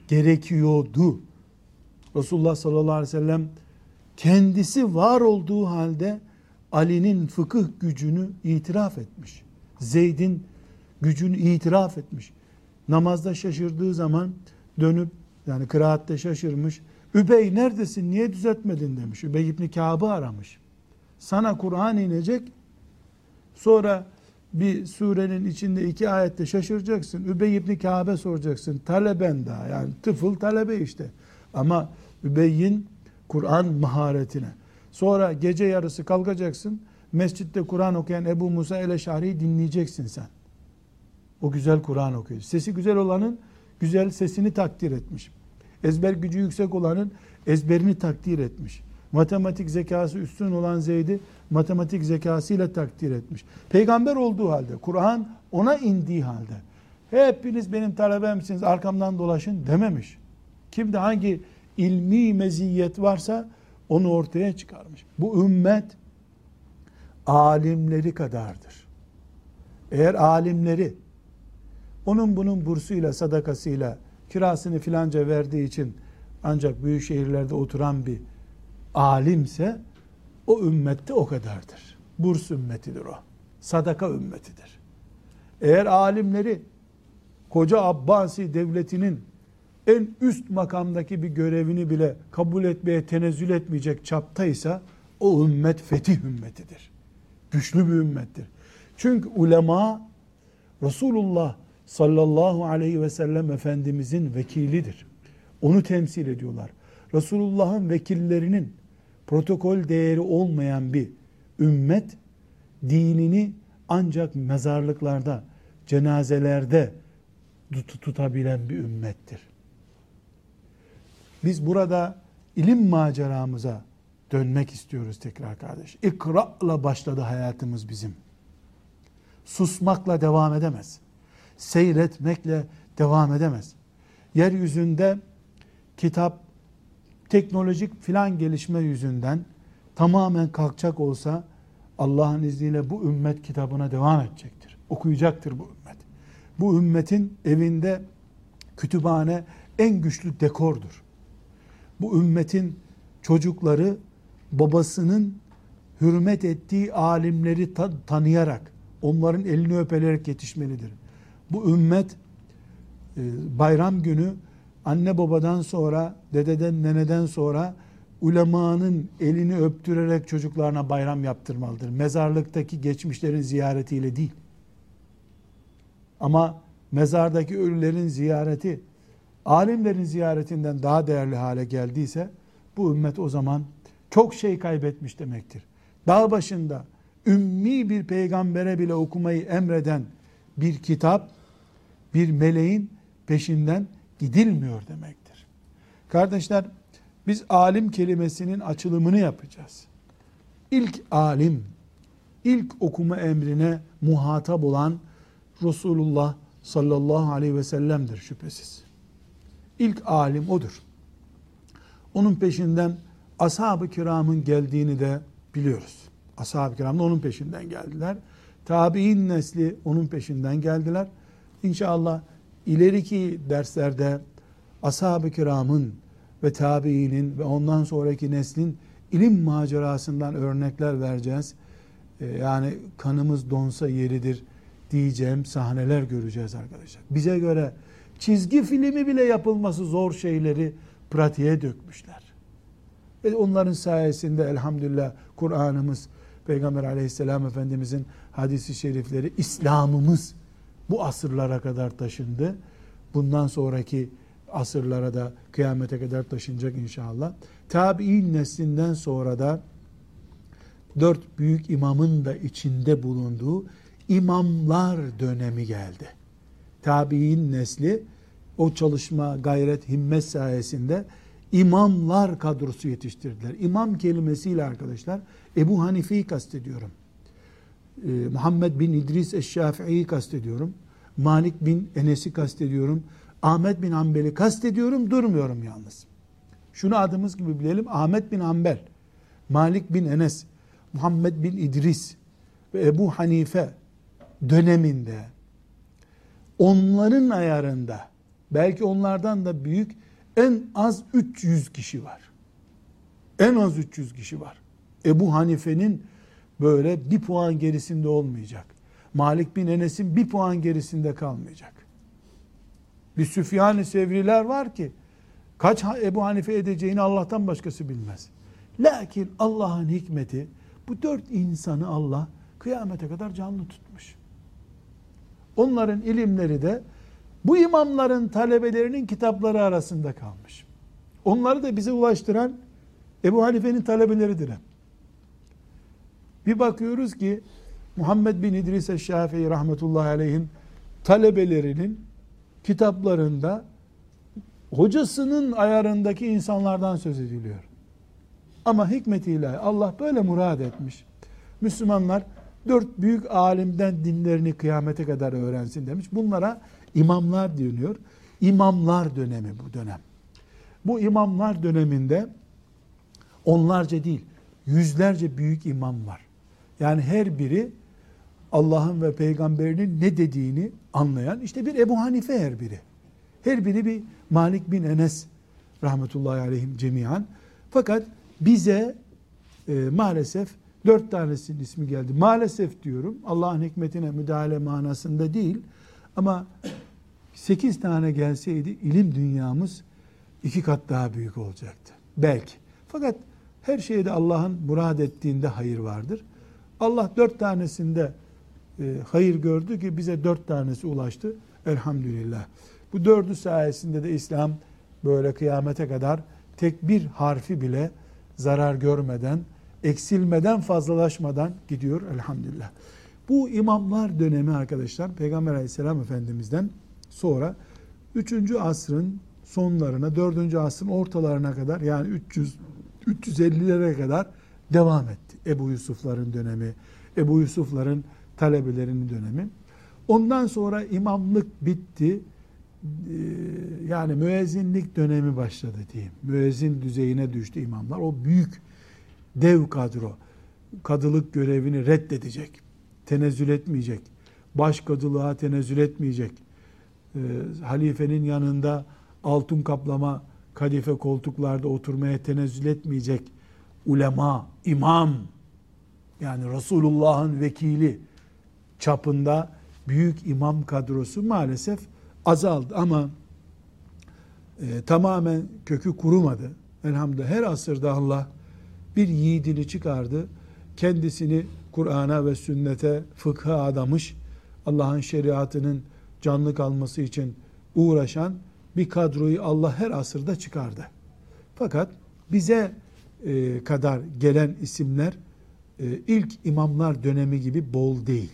gerekiyordu. Resulullah sallallahu aleyhi ve sellem kendisi var olduğu halde Ali'nin fıkıh gücünü itiraf etmiş. Zeyd'in gücünü itiraf etmiş. Namazda şaşırdığı zaman dönüp yani kıraatte şaşırmış. Übey neredesin niye düzeltmedin demiş. Übey İbni Kâb'ı aramış. Sana Kur'an inecek. Sonra bir surenin içinde iki ayette şaşıracaksın. Übey ibn Kabe soracaksın. Taleben daha yani tıfıl talebe işte. Ama Übey'in Kur'an maharetine. Sonra gece yarısı kalkacaksın. Mescitte Kur'an okuyan Ebu Musa el-Eşari'yi dinleyeceksin sen. O güzel Kur'an okuyor. Sesi güzel olanın güzel sesini takdir etmiş. Ezber gücü yüksek olanın ezberini takdir etmiş. Matematik zekası üstün olan Zeyd'i matematik zekasıyla takdir etmiş. Peygamber olduğu halde, Kur'an ona indiği halde hepiniz benim talebemsiniz arkamdan dolaşın dememiş. Kimde hangi ilmi meziyet varsa onu ortaya çıkarmış. Bu ümmet alimleri kadardır. Eğer alimleri onun bunun bursuyla, sadakasıyla, kirasını filanca verdiği için ancak büyük şehirlerde oturan bir alimse o ümmette o kadardır. Burs ümmetidir o. Sadaka ümmetidir. Eğer alimleri koca Abbasi devletinin en üst makamdaki bir görevini bile kabul etmeye tenezzül etmeyecek çaptaysa o ümmet fetih ümmetidir. Güçlü bir ümmettir. Çünkü ulema Resulullah sallallahu aleyhi ve sellem Efendimizin vekilidir. Onu temsil ediyorlar. Resulullah'ın vekillerinin protokol değeri olmayan bir ümmet dinini ancak mezarlıklarda, cenazelerde tut tutabilen bir ümmettir. Biz burada ilim maceramıza dönmek istiyoruz tekrar kardeş. İkra'la başladı hayatımız bizim. Susmakla devam edemez. Seyretmekle devam edemez. Yeryüzünde kitap, teknolojik filan gelişme yüzünden tamamen kalkacak olsa Allah'ın izniyle bu ümmet kitabına devam edecektir. Okuyacaktır bu ümmet. Bu ümmetin evinde kütüphane en güçlü dekordur. Bu ümmetin çocukları babasının hürmet ettiği alimleri ta- tanıyarak, onların elini öpelerek yetişmelidir. Bu ümmet e, bayram günü anne babadan sonra, dededen, neneden sonra ulemanın elini öptürerek çocuklarına bayram yaptırmalıdır. Mezarlıktaki geçmişlerin ziyaretiyle değil. Ama mezardaki ölülerin ziyareti alimlerin ziyaretinden daha değerli hale geldiyse bu ümmet o zaman çok şey kaybetmiş demektir. Dağ başında ümmi bir peygambere bile okumayı emreden bir kitap bir meleğin peşinden gidilmiyor demektir. Kardeşler biz alim kelimesinin açılımını yapacağız. İlk alim, ilk okuma emrine muhatap olan Resulullah sallallahu aleyhi ve sellem'dir şüphesiz. İlk alim odur. Onun peşinden ashab-ı kiramın geldiğini de biliyoruz. Ashab-ı kiram da onun peşinden geldiler. Tabi'in nesli onun peşinden geldiler. İnşallah ileriki derslerde ashab-ı kiramın ve tabiinin ve ondan sonraki neslin ilim macerasından örnekler vereceğiz. Ee, yani kanımız donsa yeridir diyeceğim sahneler göreceğiz arkadaşlar. Bize göre çizgi filmi bile yapılması zor şeyleri pratiğe dökmüşler. Ve onların sayesinde elhamdülillah Kur'an'ımız, Peygamber aleyhisselam efendimizin hadisi şerifleri, İslam'ımız bu asırlara kadar taşındı. Bundan sonraki asırlara da kıyamete kadar taşınacak inşallah. Tabi'in neslinden sonra da dört büyük imamın da içinde bulunduğu imamlar dönemi geldi. Tabi'in nesli o çalışma, gayret, himmet sayesinde imamlar kadrosu yetiştirdiler. İmam kelimesiyle arkadaşlar Ebu Hanife'yi kastediyorum. Ee, Muhammed bin İdris Eşşafii'yi kastediyorum. Malik bin Enes'i kastediyorum. Ahmet bin Hanbel'i kastediyorum. Durmuyorum yalnız. Şunu adımız gibi bilelim. Ahmet bin Hanbel, Malik bin Enes, Muhammed bin İdris ve Ebu Hanife döneminde onların ayarında belki onlardan da büyük en az 300 kişi var. En az 300 kişi var. Ebu Hanife'nin böyle bir puan gerisinde olmayacak. Malik bin Enes'in bir puan gerisinde kalmayacak. Bir Süfyan-ı Sevriler var ki kaç Ebu Hanife edeceğini Allah'tan başkası bilmez. Lakin Allah'ın hikmeti bu dört insanı Allah kıyamete kadar canlı tutmuş. Onların ilimleri de bu imamların talebelerinin kitapları arasında kalmış. Onları da bize ulaştıran Ebu Hanife'nin talebeleridir Bir bakıyoruz ki Muhammed bin İdris Eşşafii rahmetullahi aleyhin talebelerinin kitaplarında hocasının ayarındaki insanlardan söz ediliyor. Ama hikmetiyle Allah böyle murad etmiş. Müslümanlar dört büyük alimden dinlerini kıyamete kadar öğrensin demiş. Bunlara imamlar deniyor. İmamlar dönemi bu dönem. Bu imamlar döneminde onlarca değil, yüzlerce büyük imam var. Yani her biri Allah'ın ve peygamberinin ne dediğini anlayan işte bir Ebu Hanife her biri. Her biri bir Malik bin Enes rahmetullahi aleyhim cemiyan. Fakat bize e, maalesef dört tanesinin ismi geldi. Maalesef diyorum Allah'ın hikmetine müdahale manasında değil ama 8 tane gelseydi ilim dünyamız iki kat daha büyük olacaktı. Belki. Fakat her şeyde Allah'ın murad ettiğinde hayır vardır. Allah dört tanesinde e, hayır gördü ki bize dört tanesi ulaştı. Elhamdülillah. Bu dördü sayesinde de İslam böyle kıyamete kadar tek bir harfi bile zarar görmeden, eksilmeden, fazlalaşmadan gidiyor elhamdülillah. Bu imamlar dönemi arkadaşlar Peygamber aleyhisselam efendimizden sonra 3. asrın sonlarına, 4. asrın ortalarına kadar yani 300 350'lere kadar devam etti. Ebu Yusufların dönemi, Ebu Yusufların talebelerinin dönemi. Ondan sonra imamlık bitti. Ee, yani müezzinlik dönemi başladı diyeyim. Müezzin düzeyine düştü imamlar. O büyük dev kadro kadılık görevini reddedecek. Tenezzül etmeyecek. Baş kadılığa tenezzül etmeyecek. Ee, halifenin yanında altın kaplama kadife koltuklarda oturmaya tenezzül etmeyecek ulema, imam yani Resulullah'ın vekili çapında büyük imam kadrosu maalesef azaldı ama e, tamamen kökü kurumadı. Elhamdülillah her asırda Allah bir yiğidini çıkardı. Kendisini Kur'an'a ve sünnete, fıkha adamış, Allah'ın şeriatının canlı kalması için uğraşan bir kadroyu Allah her asırda çıkardı. Fakat bize e, kadar gelen isimler e, ilk imamlar dönemi gibi bol değil.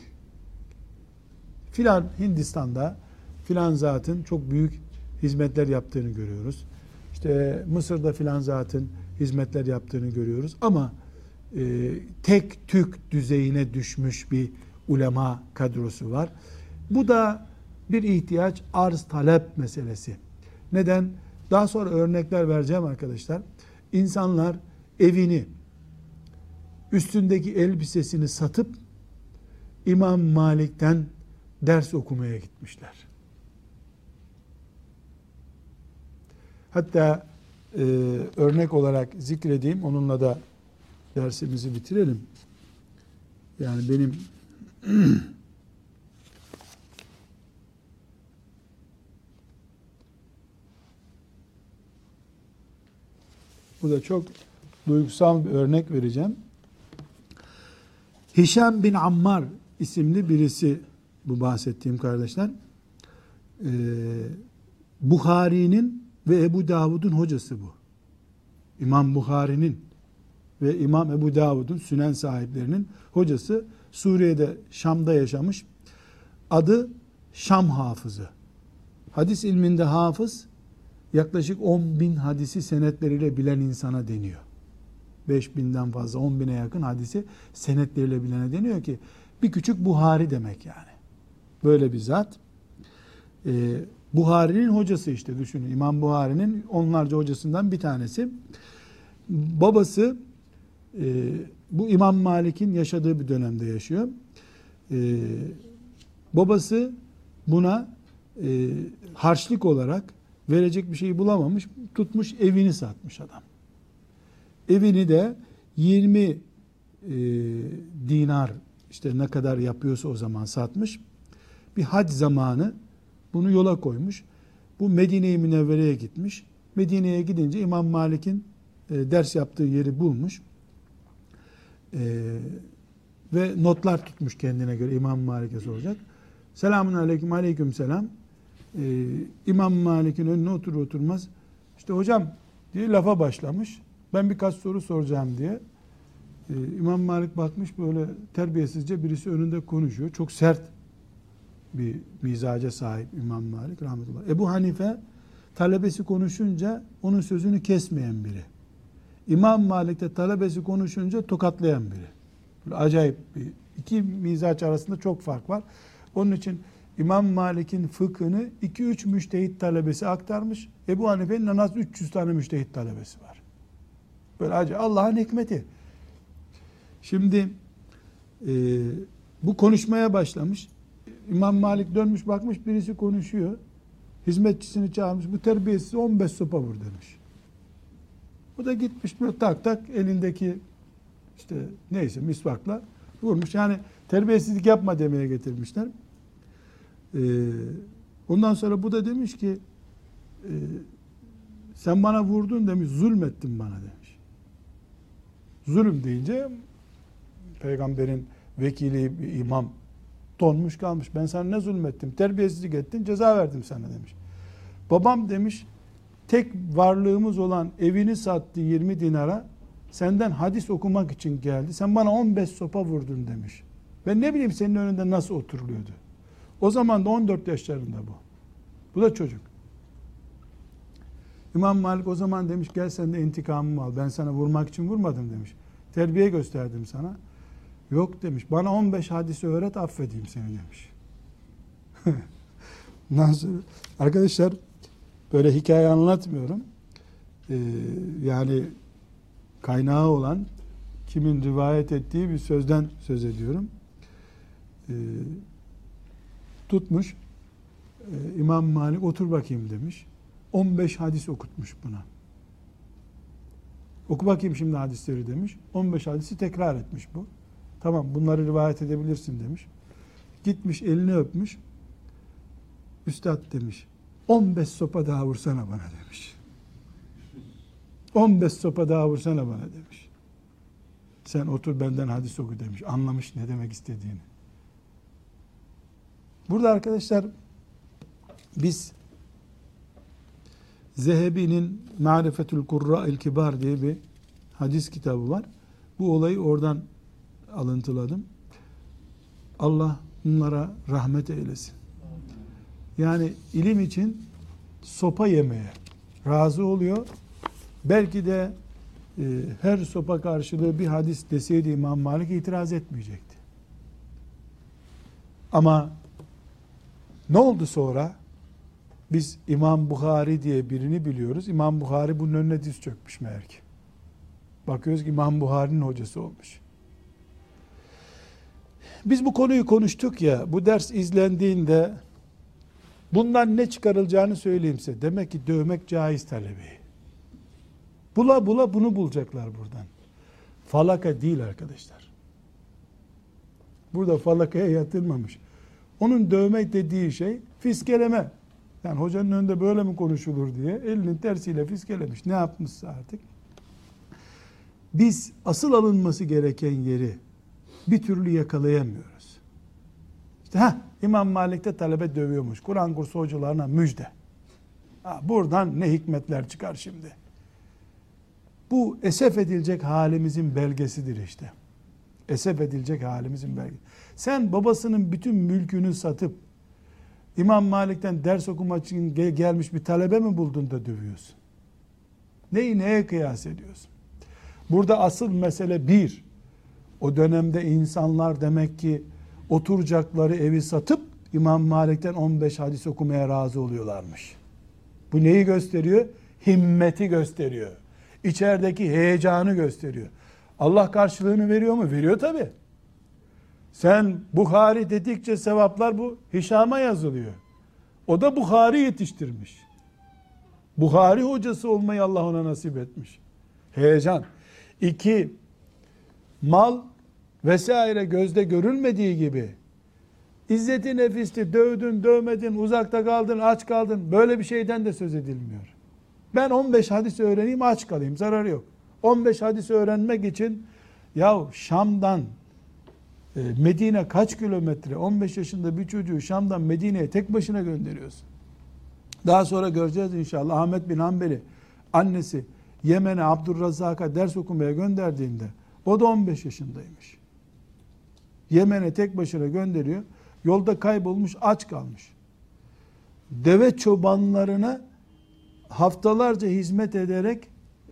Filan Hindistan'da filan zatın çok büyük hizmetler yaptığını görüyoruz. İşte Mısır'da filan zatın hizmetler yaptığını görüyoruz. Ama e, tek tük düzeyine düşmüş bir ulema kadrosu var. Bu da bir ihtiyaç arz talep meselesi. Neden? Daha sonra örnekler vereceğim arkadaşlar. İnsanlar evini, üstündeki elbisesini satıp İmam Malik'ten ders okumaya gitmişler. Hatta e, örnek olarak zikredeyim, onunla da dersimizi bitirelim. Yani benim (clears throat) Bu da çok duygusal bir örnek vereceğim. Hişam bin Ammar isimli birisi bu bahsettiğim kardeşler. Ee, Bukhari'nin ve Ebu Davud'un hocası bu. İmam Bukhari'nin ve İmam Ebu Davud'un sünen sahiplerinin hocası Suriye'de Şam'da yaşamış. Adı Şam hafızı. Hadis ilminde hafız yaklaşık 10 bin hadisi senetleriyle bilen insana deniyor. 5 binden fazla 10 bine yakın hadisi senetleriyle bilene deniyor ki bir küçük Buhari demek yani. Böyle bir zat. Ee, Buhari'nin hocası işte düşünün. İmam Buhari'nin onlarca hocasından bir tanesi. Babası e, bu İmam Malik'in yaşadığı bir dönemde yaşıyor. E, babası buna e, harçlık olarak verecek bir şey bulamamış. Tutmuş evini satmış adam. Evini de 20 e, dinar işte ne kadar yapıyorsa o zaman satmış. Bir hac zamanı bunu yola koymuş. Bu Medine-i Münevvere'ye gitmiş. Medine'ye gidince İmam Malik'in e, ders yaptığı yeri bulmuş. E, ve notlar tutmuş kendine göre İmam Malik'e soracak. Selamun aleyküm aleyküm selam e, İmam Malik'in önüne otur oturmaz işte hocam diye lafa başlamış. Ben birkaç soru soracağım diye. Ee, İmam Malik bakmış böyle terbiyesizce birisi önünde konuşuyor. Çok sert bir mizaca sahip İmam Malik rahmetullah. Ebu Hanife talebesi konuşunca onun sözünü kesmeyen biri. İmam Malik de talebesi konuşunca tokatlayan biri. Böyle acayip bir iki mizaç arasında çok fark var. Onun için İmam Malik'in fıkhını 2-3 müştehit talebesi aktarmış. Ebu Hanife'nin en az 300 tane müştehit talebesi var. Böyle acı Allah'ın hikmeti. Şimdi e, bu konuşmaya başlamış. İmam Malik dönmüş bakmış birisi konuşuyor. Hizmetçisini çağırmış. Bu terbiyesiz 15 sopa vur demiş. O da gitmiş böyle tak tak elindeki işte neyse misvakla vurmuş. Yani terbiyesizlik yapma demeye getirmişler. Ee, Ondan sonra bu da demiş ki e, sen bana vurdun demiş, zulmettin bana demiş. Zulüm deyince peygamberin vekili bir imam donmuş kalmış. Ben sana ne zulmettim? Terbiyesizlik ettin, ceza verdim sana demiş. Babam demiş, tek varlığımız olan evini sattı 20 dinara. Senden hadis okumak için geldi. Sen bana 15 sopa vurdun demiş. Ben ne bileyim senin önünde nasıl oturuluyordu. O zaman da 14 yaşlarında bu. Bu da çocuk. İmam Malik o zaman demiş gel sen de intikamımı al. Ben sana vurmak için vurmadım demiş. Terbiye gösterdim sana. Yok demiş. Bana 15 hadisi öğret affedeyim seni demiş. (laughs) Nasıl? Arkadaşlar böyle hikaye anlatmıyorum. Ee, yani kaynağı olan kimin rivayet ettiği bir sözden söz ediyorum. Ee, tutmuş e, İmam Malik otur bakayım demiş. 15 hadis okutmuş buna. Oku bakayım şimdi hadisleri demiş. 15 hadisi tekrar etmiş bu. Tamam bunları rivayet edebilirsin demiş. Gitmiş elini öpmüş. Üstad demiş. 15 sopa daha vursana bana demiş. 15 sopa daha vursana bana demiş. Sen otur benden hadis oku demiş. Anlamış ne demek istediğini. Burada arkadaşlar biz Zehebi'nin Marifetül Kurra'il Kibar diye bir hadis kitabı var. Bu olayı oradan alıntıladım. Allah bunlara rahmet eylesin. Yani ilim için sopa yemeye razı oluyor. Belki de e, her sopa karşılığı bir hadis deseydi İmam Malik itiraz etmeyecekti. Ama ne oldu sonra? Biz İmam Bukhari diye birini biliyoruz. İmam Bukhari bunun önüne diz çökmüş meğer ki. Bakıyoruz ki İmam Bukhari'nin hocası olmuş. Biz bu konuyu konuştuk ya, bu ders izlendiğinde bundan ne çıkarılacağını söyleyeyim size. Demek ki dövmek caiz talebi. Bula bula bunu bulacaklar buradan. Falaka değil arkadaşlar. Burada falakaya yatırmamış. Onun dövmek dediği şey fiskeleme. Yani hocanın önünde böyle mi konuşulur diye elinin tersiyle fiskelemiş. Ne yapmışsa artık. Biz asıl alınması gereken yeri bir türlü yakalayamıyoruz. İşte ha İmam Malik'te talebe dövüyormuş. Kur'an kursu hocalarına müjde. Ha, buradan ne hikmetler çıkar şimdi. Bu esef edilecek halimizin belgesidir işte. Esef edilecek halimizin belgesi. Sen babasının bütün mülkünü satıp İmam Malik'ten ders okumak için gelmiş bir talebe mi buldun da dövüyorsun? Neyi neye kıyas ediyorsun? Burada asıl mesele bir. O dönemde insanlar demek ki oturacakları evi satıp İmam Malik'ten 15 hadis okumaya razı oluyorlarmış. Bu neyi gösteriyor? Himmeti gösteriyor. İçerideki heyecanı gösteriyor. Allah karşılığını veriyor mu? Veriyor tabi. Sen Bukhari dedikçe sevaplar bu Hişam'a yazılıyor. O da Bukhari yetiştirmiş. Bukhari hocası olmayı Allah ona nasip etmiş. Heyecan. İki, mal vesaire gözde görülmediği gibi izzeti nefisti, dövdün, dövmedin, uzakta kaldın, aç kaldın. Böyle bir şeyden de söz edilmiyor. Ben 15 hadis öğreneyim, aç kalayım, zararı yok. 15 hadis öğrenmek için ya Şam'dan e, Medine kaç kilometre? 15 yaşında bir çocuğu Şam'dan Medine'ye tek başına gönderiyorsun. Daha sonra göreceğiz inşallah Ahmet bin Hanbeli annesi Yemen'e Abdurrazak'a ders okumaya gönderdiğinde o da 15 yaşındaymış. Yemen'e tek başına gönderiyor. Yolda kaybolmuş, aç kalmış. Deve çobanlarına haftalarca hizmet ederek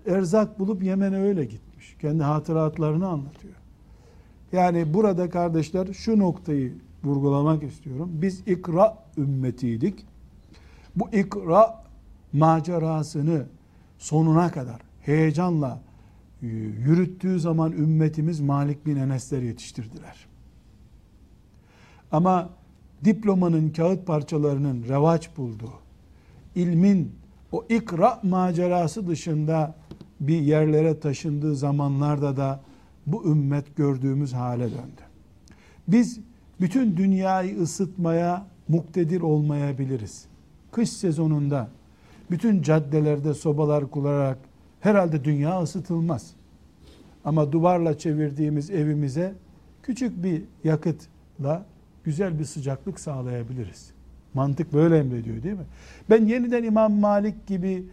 erzak bulup Yemen'e öyle gitmiş. Kendi hatıratlarını anlatıyor. Yani burada kardeşler şu noktayı vurgulamak istiyorum. Biz ikra ümmetiydik. Bu ikra macerasını sonuna kadar heyecanla e, yürüttüğü zaman ümmetimiz Malik bin Enesler yetiştirdiler. Ama diplomanın kağıt parçalarının revaç bulduğu, ilmin o ikra macerası dışında bir yerlere taşındığı zamanlarda da bu ümmet gördüğümüz hale döndü. Biz bütün dünyayı ısıtmaya muktedir olmayabiliriz. Kış sezonunda bütün caddelerde sobalar kurarak herhalde dünya ısıtılmaz. Ama duvarla çevirdiğimiz evimize küçük bir yakıtla güzel bir sıcaklık sağlayabiliriz. Mantık böyle emrediyor değil mi? Ben yeniden İmam Malik gibi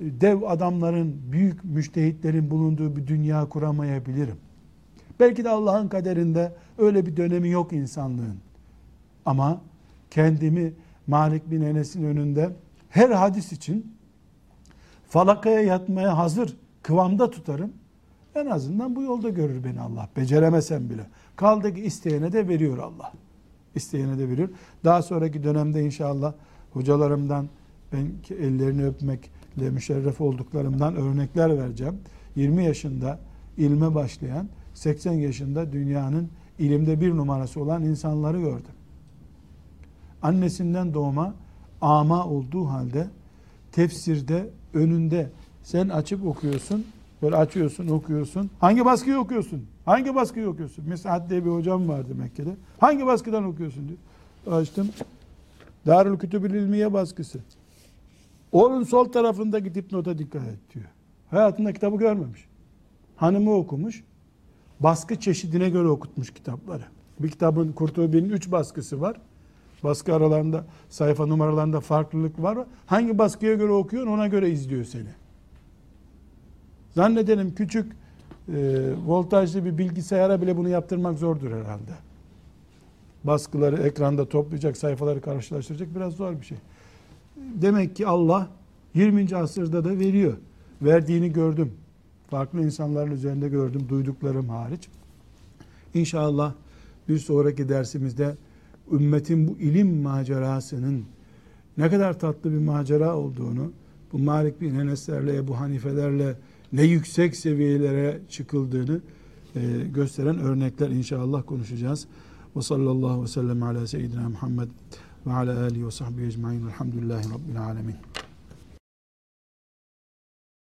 dev adamların, büyük müştehitlerin bulunduğu bir dünya kuramayabilirim. Belki de Allah'ın kaderinde öyle bir dönemi yok insanlığın. Ama kendimi Malik bin Enes'in önünde her hadis için falakaya yatmaya hazır kıvamda tutarım. En azından bu yolda görür beni Allah. Beceremesem bile. Kaldı ki isteyene de veriyor Allah. İsteyene de veriyor. Daha sonraki dönemde inşallah hocalarımdan ben ellerini öpmekle müşerref olduklarımdan örnekler vereceğim. 20 yaşında ilme başlayan, 80 yaşında dünyanın ilimde bir numarası olan insanları gördüm. Annesinden doğma ama olduğu halde tefsirde önünde sen açıp okuyorsun, böyle açıyorsun, okuyorsun. Hangi baskıyı okuyorsun? Hangi baskıyı okuyorsun? Mesela diye bir hocam vardı Mekke'de. Hangi baskıdan okuyorsun diyor. Açtım. Darül Kütübül İlmiye baskısı. Onun sol tarafındaki dipnota dikkat et diyor. Hayatında kitabı görmemiş. Hanımı okumuş. Baskı çeşidine göre okutmuş kitapları. Bir kitabın Kurtubi'nin üç baskısı var. Baskı aralarında, sayfa numaralarında farklılık var. Hangi baskıya göre okuyorsun ona göre izliyor seni. Zannedelim küçük voltajlı bir bilgisayara bile bunu yaptırmak zordur herhalde. Baskıları ekranda toplayacak, sayfaları karşılaştıracak biraz zor bir şey. Demek ki Allah 20. asırda da veriyor. Verdiğini gördüm. Farklı insanların üzerinde gördüm, duyduklarım hariç. İnşallah bir sonraki dersimizde ümmetin bu ilim macerasının ne kadar tatlı bir macera olduğunu, bu Malik bin Enes'lerle, Ebu Hanifelerle ne yüksek seviyelere çıkıldığını e, gösteren örnekler inşallah konuşacağız. Ve sallallahu ve sellem ala seyyidina Muhammed ve ala alihi ve sahbihi ecmain. Elhamdülillahi Rabbil alemin.